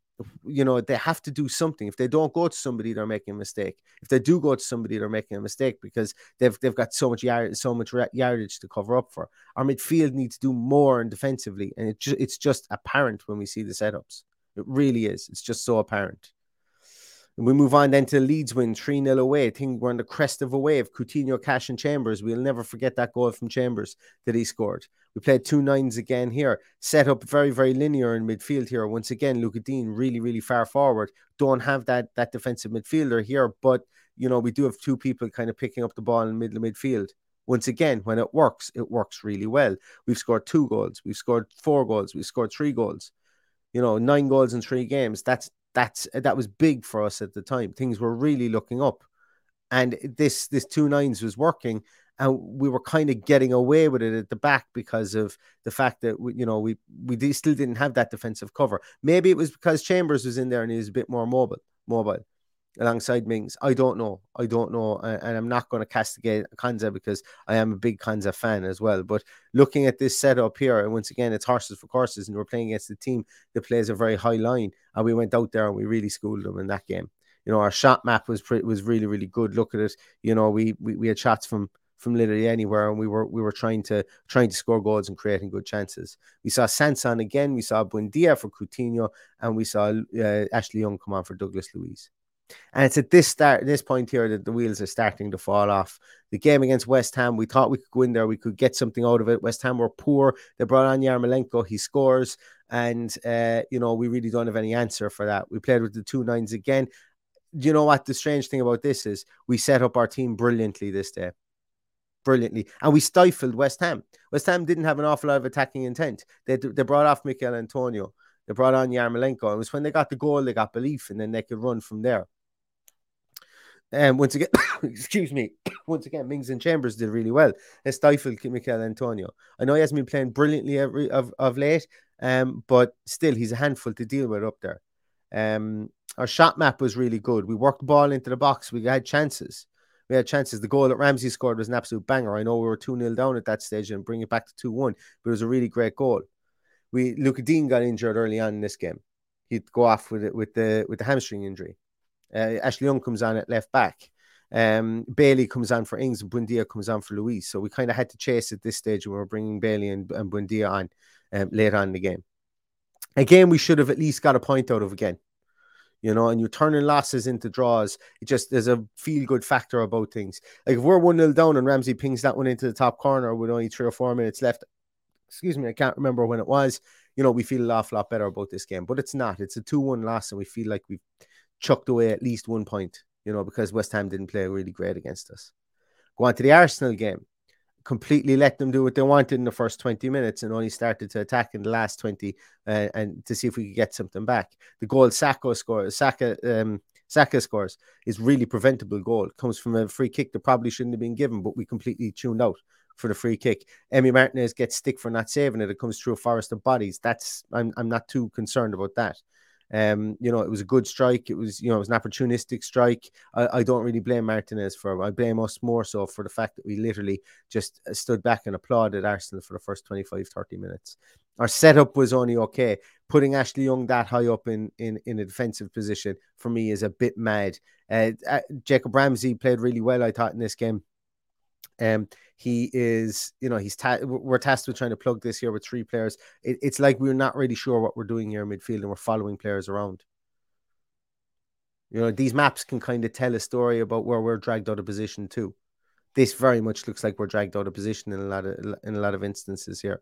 you know, they have to do something. If they don't go to somebody, they're making a mistake. If they do go to somebody, they're making a mistake because they've they've got so much yard, so much yardage to cover up for. Our midfield needs to do more and defensively, and it ju- it's just apparent when we see the setups. It really is. It's just so apparent. And we move on then to the Leeds win 3 0 away. I think we're on the crest of a wave. Coutinho, Cash, and Chambers. We'll never forget that goal from Chambers that he scored. We played two nines again here. Set up very, very linear in midfield here. Once again, Luca Digne really, really far forward. Don't have that that defensive midfielder here, but you know, we do have two people kind of picking up the ball in middle of midfield. Once again, when it works, it works really well. We've scored two goals, we've scored four goals, we've scored three goals. You know, nine goals in three games. That's that's that was big for us at the time. Things were really looking up, and this this two nines was working, and we were kind of getting away with it at the back because of the fact that we, you know we we still didn't have that defensive cover. Maybe it was because Chambers was in there and he was a bit more mobile, mobile alongside Mings. I don't know. I don't know. And I'm not going to castigate Konsa because I am a big Konsa fan as well. But looking at this setup here, and once again, it's horses for courses, and we're playing against a team that plays a very high line. And we went out there and we really schooled them in that game. You know, our shot map was pretty, was really, really good. Look at it. You know, we, we, we had shots from from literally anywhere, and we were we were trying to trying to score goals and creating good chances. We saw Sanson again, we saw Buendia for Coutinho, and we saw uh, Ashley Young come on for Douglas Luiz. And it's at this start, this point here that the wheels are starting to fall off. The game against West Ham, we thought we could go in there, we could get something out of it. West Ham were poor. They brought on Yarmolenko, he scores, and uh, you know we really don't have any answer for that. We played with the two nines again. You know what? The strange thing about this is we set up our team brilliantly this day brilliantly. And we stifled West Ham. West Ham didn't have an awful lot of attacking intent. They, they brought off Michail Antonio. They brought on Yarmolenko. It was when they got the goal, they got belief, and then they could run from there. And once again, excuse me, once again, Mings and Chambers did really well. They stifled Michail Antonio. I know he hasn't been playing brilliantly every, of, of late, um, but still, he's a handful to deal with up there. Um, our shot map was really good. We worked the ball into the box. We had chances. We had chances. The goal that Ramsey scored was an absolute banger. I know we were 2 0 down at that stage and bring it back to 2 1, but it was a really great goal. We Lucas Digne got injured early on in this game. He'd go off with it with the with the hamstring injury. Uh, Ashley Young comes on at left back. Um, Bailey comes on for Ings and Buendia comes on for Luiz. So we kind of had to chase at this stage when we were bringing Bailey and, and Buendia on um, later on in the game. Again, we should have at least got a point out of again you know, and you're turning losses into draws. It just there's a feel good factor about things. Like if we're 1 0 down and Ramsey pings that one into the top corner with only three or four minutes left, excuse me, I can't remember when it was, you know, we feel a awful lot better about this game. But it's not. It's a 2 1 loss, and we feel like we've chucked away at least one point, you know, because West Ham didn't play really great against us. Go on to the Arsenal game completely let them do what they wanted in the first 20 minutes and only started to attack in the last 20 uh, and to see if we could get something back. The goal Saka scores, Saka, um, Saka scores is really preventable goal. It comes from a free kick that probably shouldn't have been given, but we completely tuned out for the free kick. Emi Martinez gets stick for not saving it. It comes through a forest of bodies. That's I'm I'm not too concerned about that. Um, you know, it was a good strike. It was, you know, it was an opportunistic strike. I, I don't really blame Martinez for. I blame us more so for the fact that we literally just uh, stood back and applauded Arsenal for the first 25, 30 minutes. Our setup was only okay. Putting Ashley Young that high up in in, in a defensive position for me is a bit mad. Uh, uh, Jacob Ramsey played really well, I thought, in this game. Um, he is, you know, he's ta- we're tasked with trying to plug this here with three players. It, it's like we're not really sure what we're doing here in midfield, and we're following players around. You know, these maps can kind of tell a story about where we're dragged out of position too. This very much looks like we're dragged out of position in a lot of in a lot of instances here.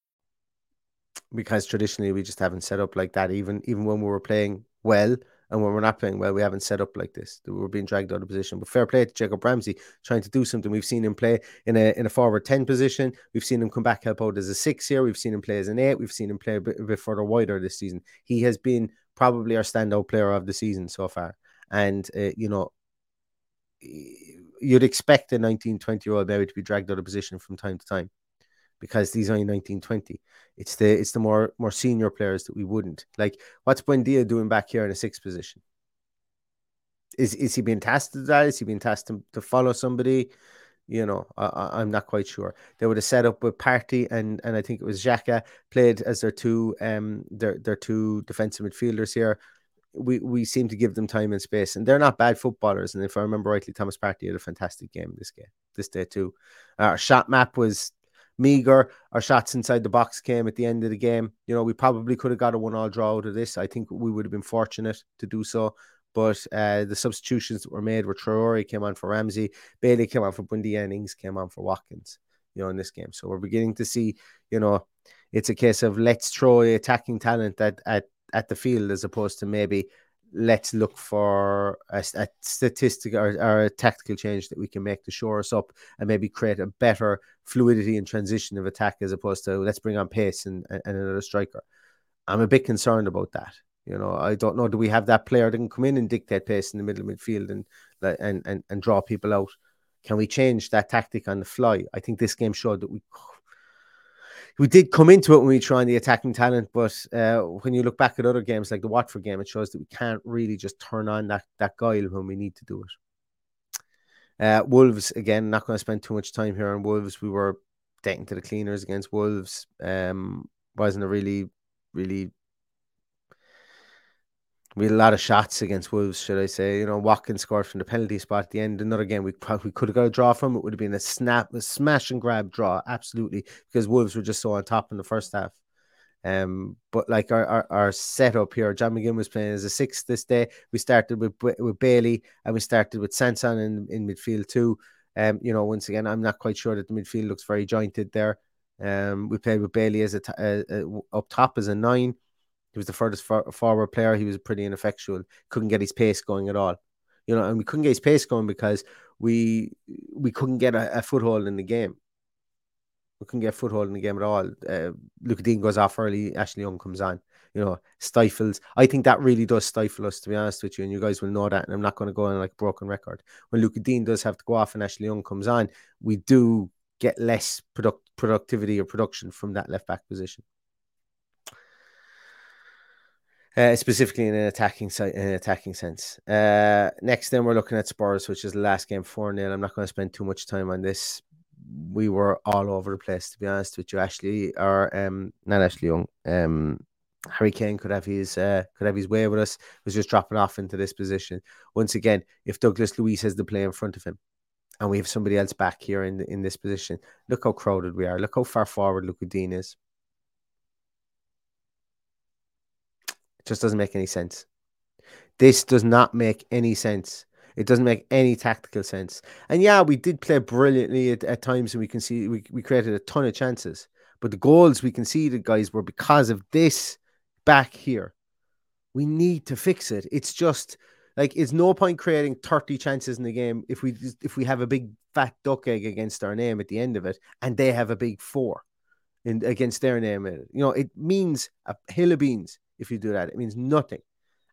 because traditionally we just haven't set up like that. Even even when we were playing well and when we're not playing well, we haven't set up like this. We're being dragged out of position. But fair play to Jacob Ramsey trying to do something. We've seen him play in a in a forward ten position. We've seen him come back help out as a six here. We've seen him play as an eight. We've seen him play a bit, a bit further wider this season. He has been probably our standout player of the season so far. And uh, you know, you'd expect a 19, 20 year old maybe to be dragged out of position from time to time because these only 19, 20. It's the it's the more more senior players that we wouldn't like. What's Buendia doing back here in a sixth position? Is is he being tasked to that? Is he being tasked to, to follow somebody? You know, I, am not quite sure. They would have set up with Partey and and I think it was Xhaka played as their two um their their two defensive midfielders here. We we seem to give them time and space, and they're not bad footballers. And if I remember rightly, Thomas Partey had a fantastic game this game this day too. Our shot map was meager. Our shots inside the box came at the end of the game. You know, we probably could have got a one all draw out of this. I think we would have been fortunate to do so. But uh, the substitutions that were made were Traore came on for Ramsey, Bailey came on for Bundy, and Ings came on for Watkins, you know, in this game. So we're beginning to see, you know, it's a case of let's throw attacking talent at, at, at the field as opposed to maybe let's look for a, a statistic or, or, a tactical change that we can make to shore us up and maybe create a better fluidity and transition of attack as opposed to let's bring on pace and, and another striker. I'm a bit concerned about that. You know, I don't know. Do we have that player that can come in and dictate pace in the middle of midfield and and and, and draw people out? Can we change that tactic on the fly? I think this game showed that we we did come into it when we tried the attacking talent, but uh, when you look back at other games like the Watford game, it shows that we can't really just turn on that that guile when we need to do it. Uh, Wolves again, not going to spend too much time here on Wolves. We were dating to the cleaners against Wolves. Um, wasn't a really, really we had a lot of shots against Wolves, should I say? You know, Watkins scored from the penalty spot at the end. Another game we probably could have got a draw from. It would have been a snap, a smash and grab draw, absolutely, because Wolves were just so on top in the first half. Um, but like our, our, our setup here, John McGinn was playing as a six this day. We started with with Bailey and we started with Sanson in, in midfield too. Um, you know, once again, I'm not quite sure that the midfield looks very jointed there. Um, we played with Bailey as a t- uh, uh, up top as a nine. He was the furthest for- forward player. He was pretty ineffectual. Couldn't get his pace going at all. You know, and we couldn't get his pace going because we we couldn't get a, a foothold in the game. We couldn't get a foothold in the game at all. Uh, Lucas Digne goes off early. Ashley Young comes on. You know, stifles. I think that really does stifle us, to be honest with you. And you guys will know that. And I'm not going to go on like broken record. When Lucas Digne does have to go off and Ashley Young comes on, we do get less product productivity or production from that left back position. Uh, specifically in an attacking in an attacking sense. Uh, next, then we're looking at Spurs, which is the last game four 0 I'm not going to spend too much time on this. We were all over the place, to be honest with you. Ashley or um, not Ashley Young. Um, Harry Kane could have his uh, could have his way with us. Was just dropping off into this position once again. If Douglas Luiz has the play in front of him, and we have somebody else back here in in this position, look how crowded we are. Look how far forward Lucas Digne is. It just doesn't make any sense. This does not make any sense. It doesn't make any tactical sense. And yeah, we did play brilliantly at, at times, and we can see we, we created a ton of chances. But the goals we conceded, guys, were because of this back here. We need to fix it. It's just like it's no point creating 30 chances in the game if we if we have a big fat duck egg against our name at the end of it and they have a big four in against their name. You know, it means a hill of beans if you do that. It means nothing.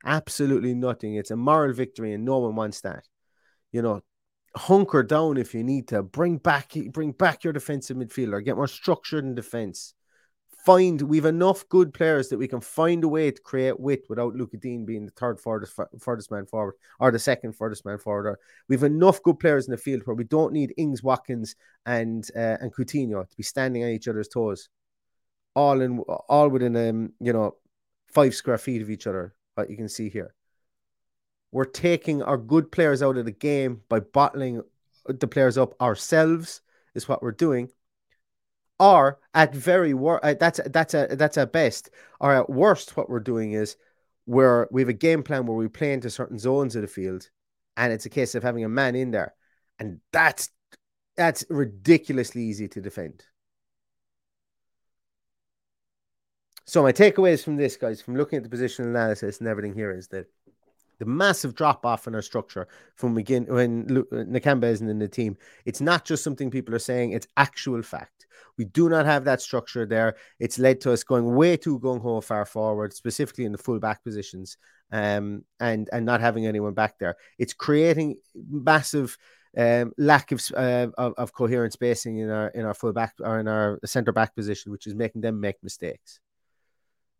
Absolutely nothing. It's a moral victory, and no one wants that. You know, hunker down if you need to. Bring back bring back your defensive midfielder. Get more structured in defense. Find we've enough good players that we can find a way to create width without Luca Digne being the third furthest, furthest man forward or the second furthest man forward. We've enough good players in the field where we don't need Ings, Watkins, and uh, and Coutinho to be standing on each other's toes, all in all within um you know five square feet of each other, what you can see here. We're taking our good players out of the game by bottling the players up ourselves, is what we're doing. Or at very worst, uh, that's that's a that's at best. Or at worst, what we're doing is where we have a game plan where we play into certain zones of the field, and it's a case of having a man in there, and that's that's ridiculously easy to defend. So my takeaways from this, guys, from looking at the positional analysis and everything here, is that the massive drop off in our structure from begin when Nakamba isn't in the team. It's not just something people are saying; it's actual fact. We do not have that structure there. It's led to us going way too gung ho far forward, specifically in the full back positions, um, and and not having anyone back there. It's creating massive. Um, lack of, uh, of, of coherent spacing in our in our full back or in our centre back position, which is making them make mistakes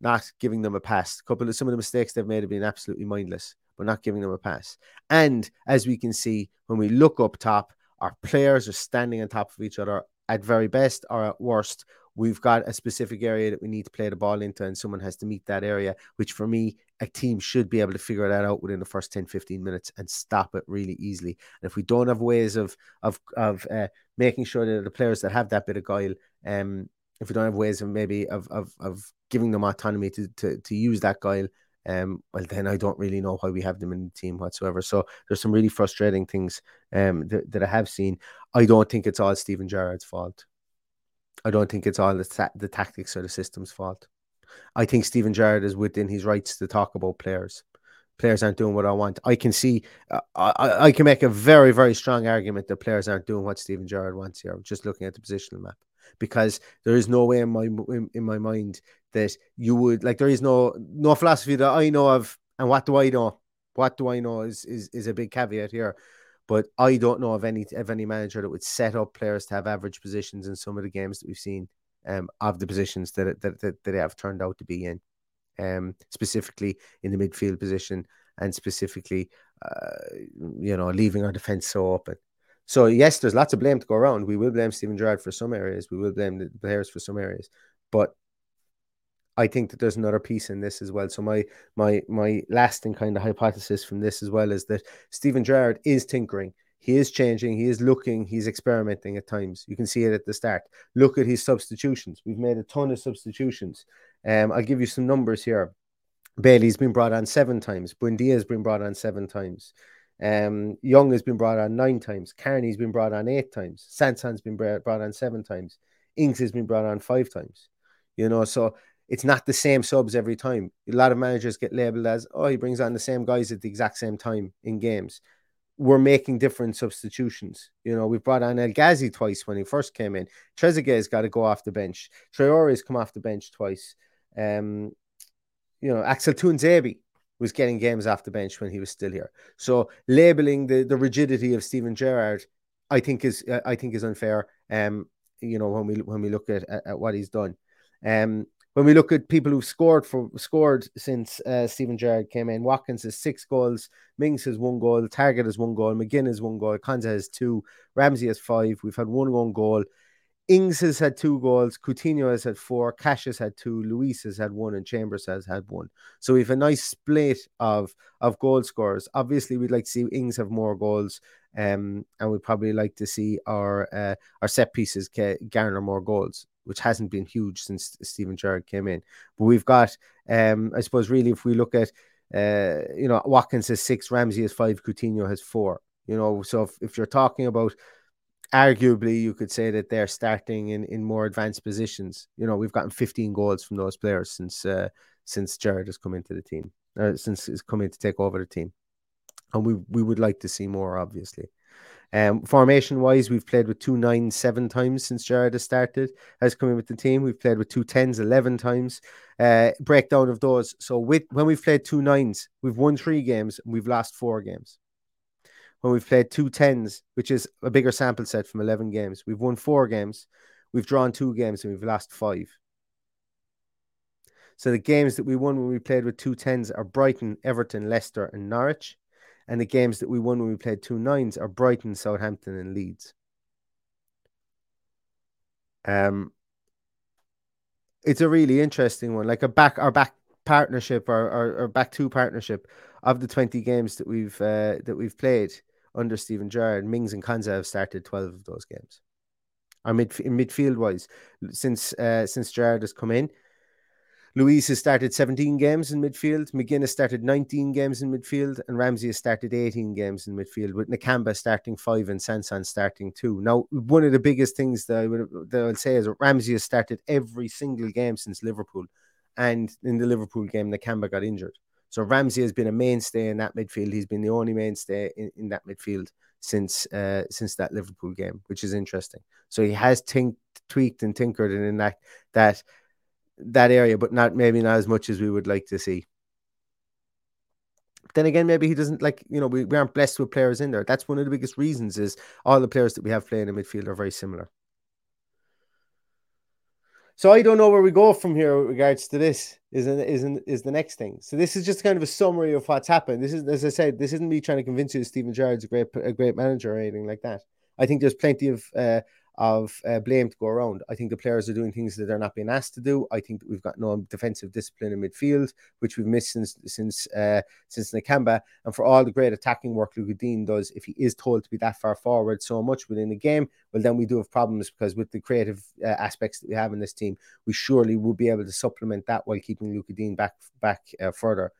not giving them a pass. A couple of some of the mistakes they've made have been absolutely mindless, but not giving them a pass. And as we can see, when we look up top, our players are standing on top of each other at very best or at worst. We've got a specific area that we need to play the ball into, and someone has to meet that area, which for me, a team should be able to figure that out within the first 10, 15 minutes and stop it really easily. And if we don't have ways of of of uh, making sure that the players that have that bit of guile um, if we don't have ways of maybe of of, of giving them autonomy to, to to use that guile, um, well then I don't really know why we have them in the team whatsoever. So there's some really frustrating things um that, that I have seen. I don't think it's all Steven Gerrard's fault. I don't think it's all the, ta- the tactics or the system's fault. I think Steven Gerrard is within his rights to talk about players. Players aren't doing what I want. I can see, uh, I, I can make a very, very strong argument that players aren't doing what Steven Gerrard wants here. Just looking at the positional map because there is no way in my in, in, my mind that you would like there is no no philosophy that I know of and what do I know? What do I know is is, is a big caveat here but I don't know of any of any manager that would set up players to have average positions in some of the games that we've seen um, of the positions that, that that that they have turned out to be in um, specifically in the midfield position and specifically uh, you know leaving our defense so open so yes, there's lots of blame to go around. We will blame Steven Gerrard for some areas. We will blame the players for some areas, but I think that there's another piece in this as well. So my my my lasting kind of hypothesis from this as well is that Steven Gerrard is tinkering. He is changing. He is looking. He's experimenting at times. You can see it at the start. Look at his substitutions. We've made a ton of substitutions. Um, I'll give you some numbers here. Bailey's been brought on seven times. Buendia has been brought on seven times. Um, Young has been brought on nine times. Carney's been brought on eight times. Sanson's been brought on seven times. Ings has been brought on five times. You know, so it's not the same subs every time. A lot of managers get labeled as, oh, he brings on the same guys at the exact same time in games. we're making different substitutions. You know, we've brought on El Ghazi twice when he first came in. Trezeguet's got to go off the bench. Traore's come off the bench twice. Um, you know, Axel Tuanzebe was getting games off the bench when he was still here. So labeling the the rigidity of Steven Gerrard, I think is I think is unfair. Um, you know, when we when we look at, at, at what he's done. Um, when we look at people who've scored for scored since uh, Steven Gerrard came in, Watkins has six goals, Mings has one goal, Targett has one goal, McGinn has one goal, Konsa has two, Ramsey has five. We've had one one goal. Ings has had two goals, Coutinho has had four, Cash has had two, Luiz has had one, and Chambers has had one. So we have a nice split of of goal scorers. Obviously, we'd like to see Ings have more goals, um, and we'd probably like to see our uh, our set pieces garner more goals which hasn't been huge since Steven Gerrard came in. But we've got, um, I suppose, really, if we look at, uh, you know, Watkins has six, Ramsey has five, Coutinho has four. You know, so if, if you're talking about, arguably, you could say that they're starting in in more advanced positions. You know, we've gotten 15 goals from those players since uh, since Gerrard has come into the team, uh, since he's come in to take over the team, and we we would like to see more, obviously. Um, formation wise, we've played with two nines seven times since Gerrard has started, has come in with the team. We've played with two tens 11 times. Uh, breakdown of those. So, with when we've played two nines, we've won three games and we've lost four games. When we've played two tens, which is a bigger sample set from 11 games, we've won four games, we've drawn two games, and we've lost five. So, the games that we won when we played with two tens are Brighton, Everton, Leicester, and Norwich and the games that we won when we played two nines are Brighton, Southampton, and Leeds. Um, it's a really interesting one. Like a back, our back partnership, our, our, our back two partnership of the twenty games that we've uh, that we've played under Steven Gerrard, Mings and Konsa have started twelve of those games. Our mid in midfield wise, since uh, since Gerrard has come in, Luiz has started 17 games in midfield. McGinn has started 19 games in midfield, and Ramsey has started 18 games in midfield, with Nakamba starting five and Sanson starting two. Now, one of the biggest things that I would that I'll say is that Ramsey has started every single game since Liverpool, and in the Liverpool game, Nakamba got injured. So Ramsey has been a mainstay in that midfield. He's been the only mainstay in, in that midfield since uh, since that Liverpool game, which is interesting. So he has tink- tweaked and tinkered in that that that area, but not maybe not as much as we would like to see. then again, maybe he doesn't like, you know, we, we aren't blessed with players in there. That's one of the biggest reasons is all the players that we have playing in midfield are very similar. So I don't know where we go from here with regards to this. Is is is the next thing. So this is just kind of a summary of what's happened. This is, as I said, this isn't me trying to convince you that Steven Gerrard's a great a great manager or anything like that. I think there's plenty of uh, of uh, blame to go around. I think the players are doing things that they're not being asked to do. I think we've got no defensive discipline in midfield, which we've missed since since uh, since Nakamba. And for all the great attacking work Lucas Digne does, if he is told to be that far forward so much within the game, well, then we do have problems because with the creative uh, aspects that we have in this team, we surely will be able to supplement that while keeping Lucas Digne back back uh, further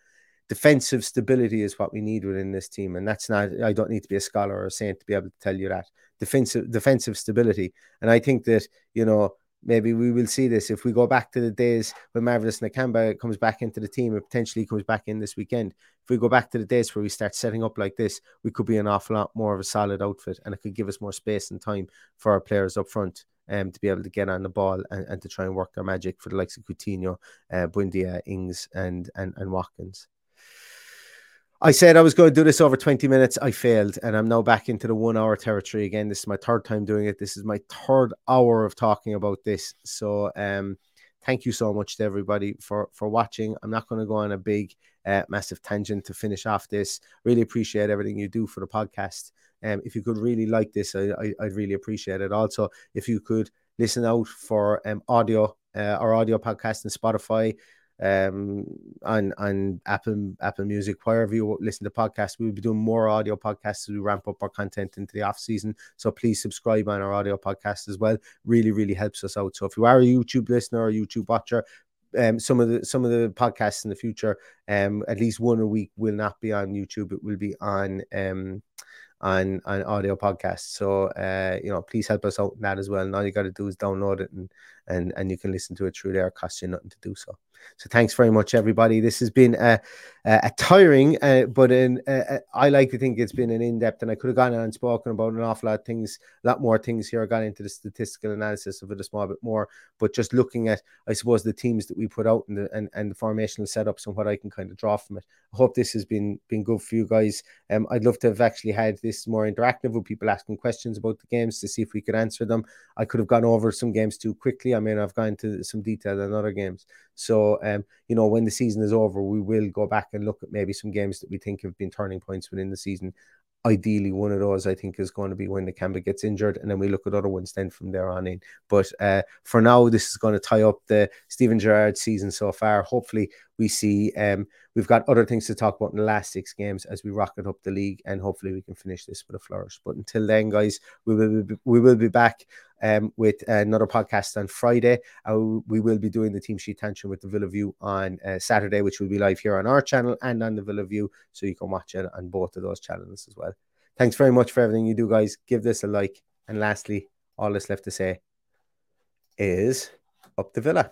defensive stability is what we need within this team. And that's not, I don't need to be a scholar or a saint to be able to tell you that. Defensive defensive stability. And I think that, you know, maybe we will see this if we go back to the days when Marvelous Nakamba comes back into the team and potentially comes back in this weekend. If we go back to the days where we start setting up like this, we could be an awful lot more of a solid outfit and it could give us more space and time for our players up front. Um, to be able to get on the ball and, and to try and work their magic for the likes of Coutinho, uh, Buendia, Ings, and and and Watkins. I said I was going to do this over 20 minutes. I failed, and I'm now back into the one hour territory again. This is my third time doing it. This is my third hour of talking about this. So, um, thank you so much to everybody for for watching. I'm not going to go on a big, uh, massive tangent to finish off this. Really appreciate everything you do for the podcast. Um, if you could really like this, I, I, would really appreciate it. Also, if you could listen out for um, audio, uh, our audio podcast and Spotify um, on on Apple Apple Music, wherever you listen to podcasts. We'll be doing more audio podcasts as we ramp up our content into the off season. So please subscribe on our audio podcast as well. Really, really helps us out. So if you are a YouTube listener or YouTube watcher, um, some of the some of the podcasts in the future, um, at least one a week will not be on YouTube. It will be on um on on audio podcasts. So uh, you know, please help us out in that as well. And all you got to do is download it and and and you can listen to it through there. It costs you nothing to do so. So thanks very much, everybody. This has been a, a tiring, uh, but I like to think it's been an in depth, and I could have gone on and spoken about an awful lot of things, a lot more things here. I got into the statistical analysis of it a small bit more, but just looking at, I suppose, the teams that we put out and the and, and the formational setups and what I can kind of draw from it. I hope this has been been good for you guys. Um, I'd love to have actually had this more interactive with people asking questions about the games to see if we could answer them. I could have gone over some games too quickly. I mean, I've gone into some detail on other games. So, um, you know, when the season is over, we will go back and look at maybe some games that we think have been turning points within the season. Ideally, one of those I think is going to be when the Nakamba gets injured, and then we look at other ones then from there on in. But uh, for now, this is going to tie up the Steven Gerrard season so far. Hopefully, we see um, we've got other things to talk about in the last six games as we rocket up the league, and hopefully, we can finish this with a flourish. But until then, guys, we will be, we will be back um, with another podcast on Friday. Uh, we will be doing the team sheet tension with the Villa View on uh, Saturday, which will be live here on our channel and on the Villa View, so you can watch it on both of those channels as well. Thanks very much for everything you do, guys. Give this a like. And lastly, all that's left to say is up the Villa.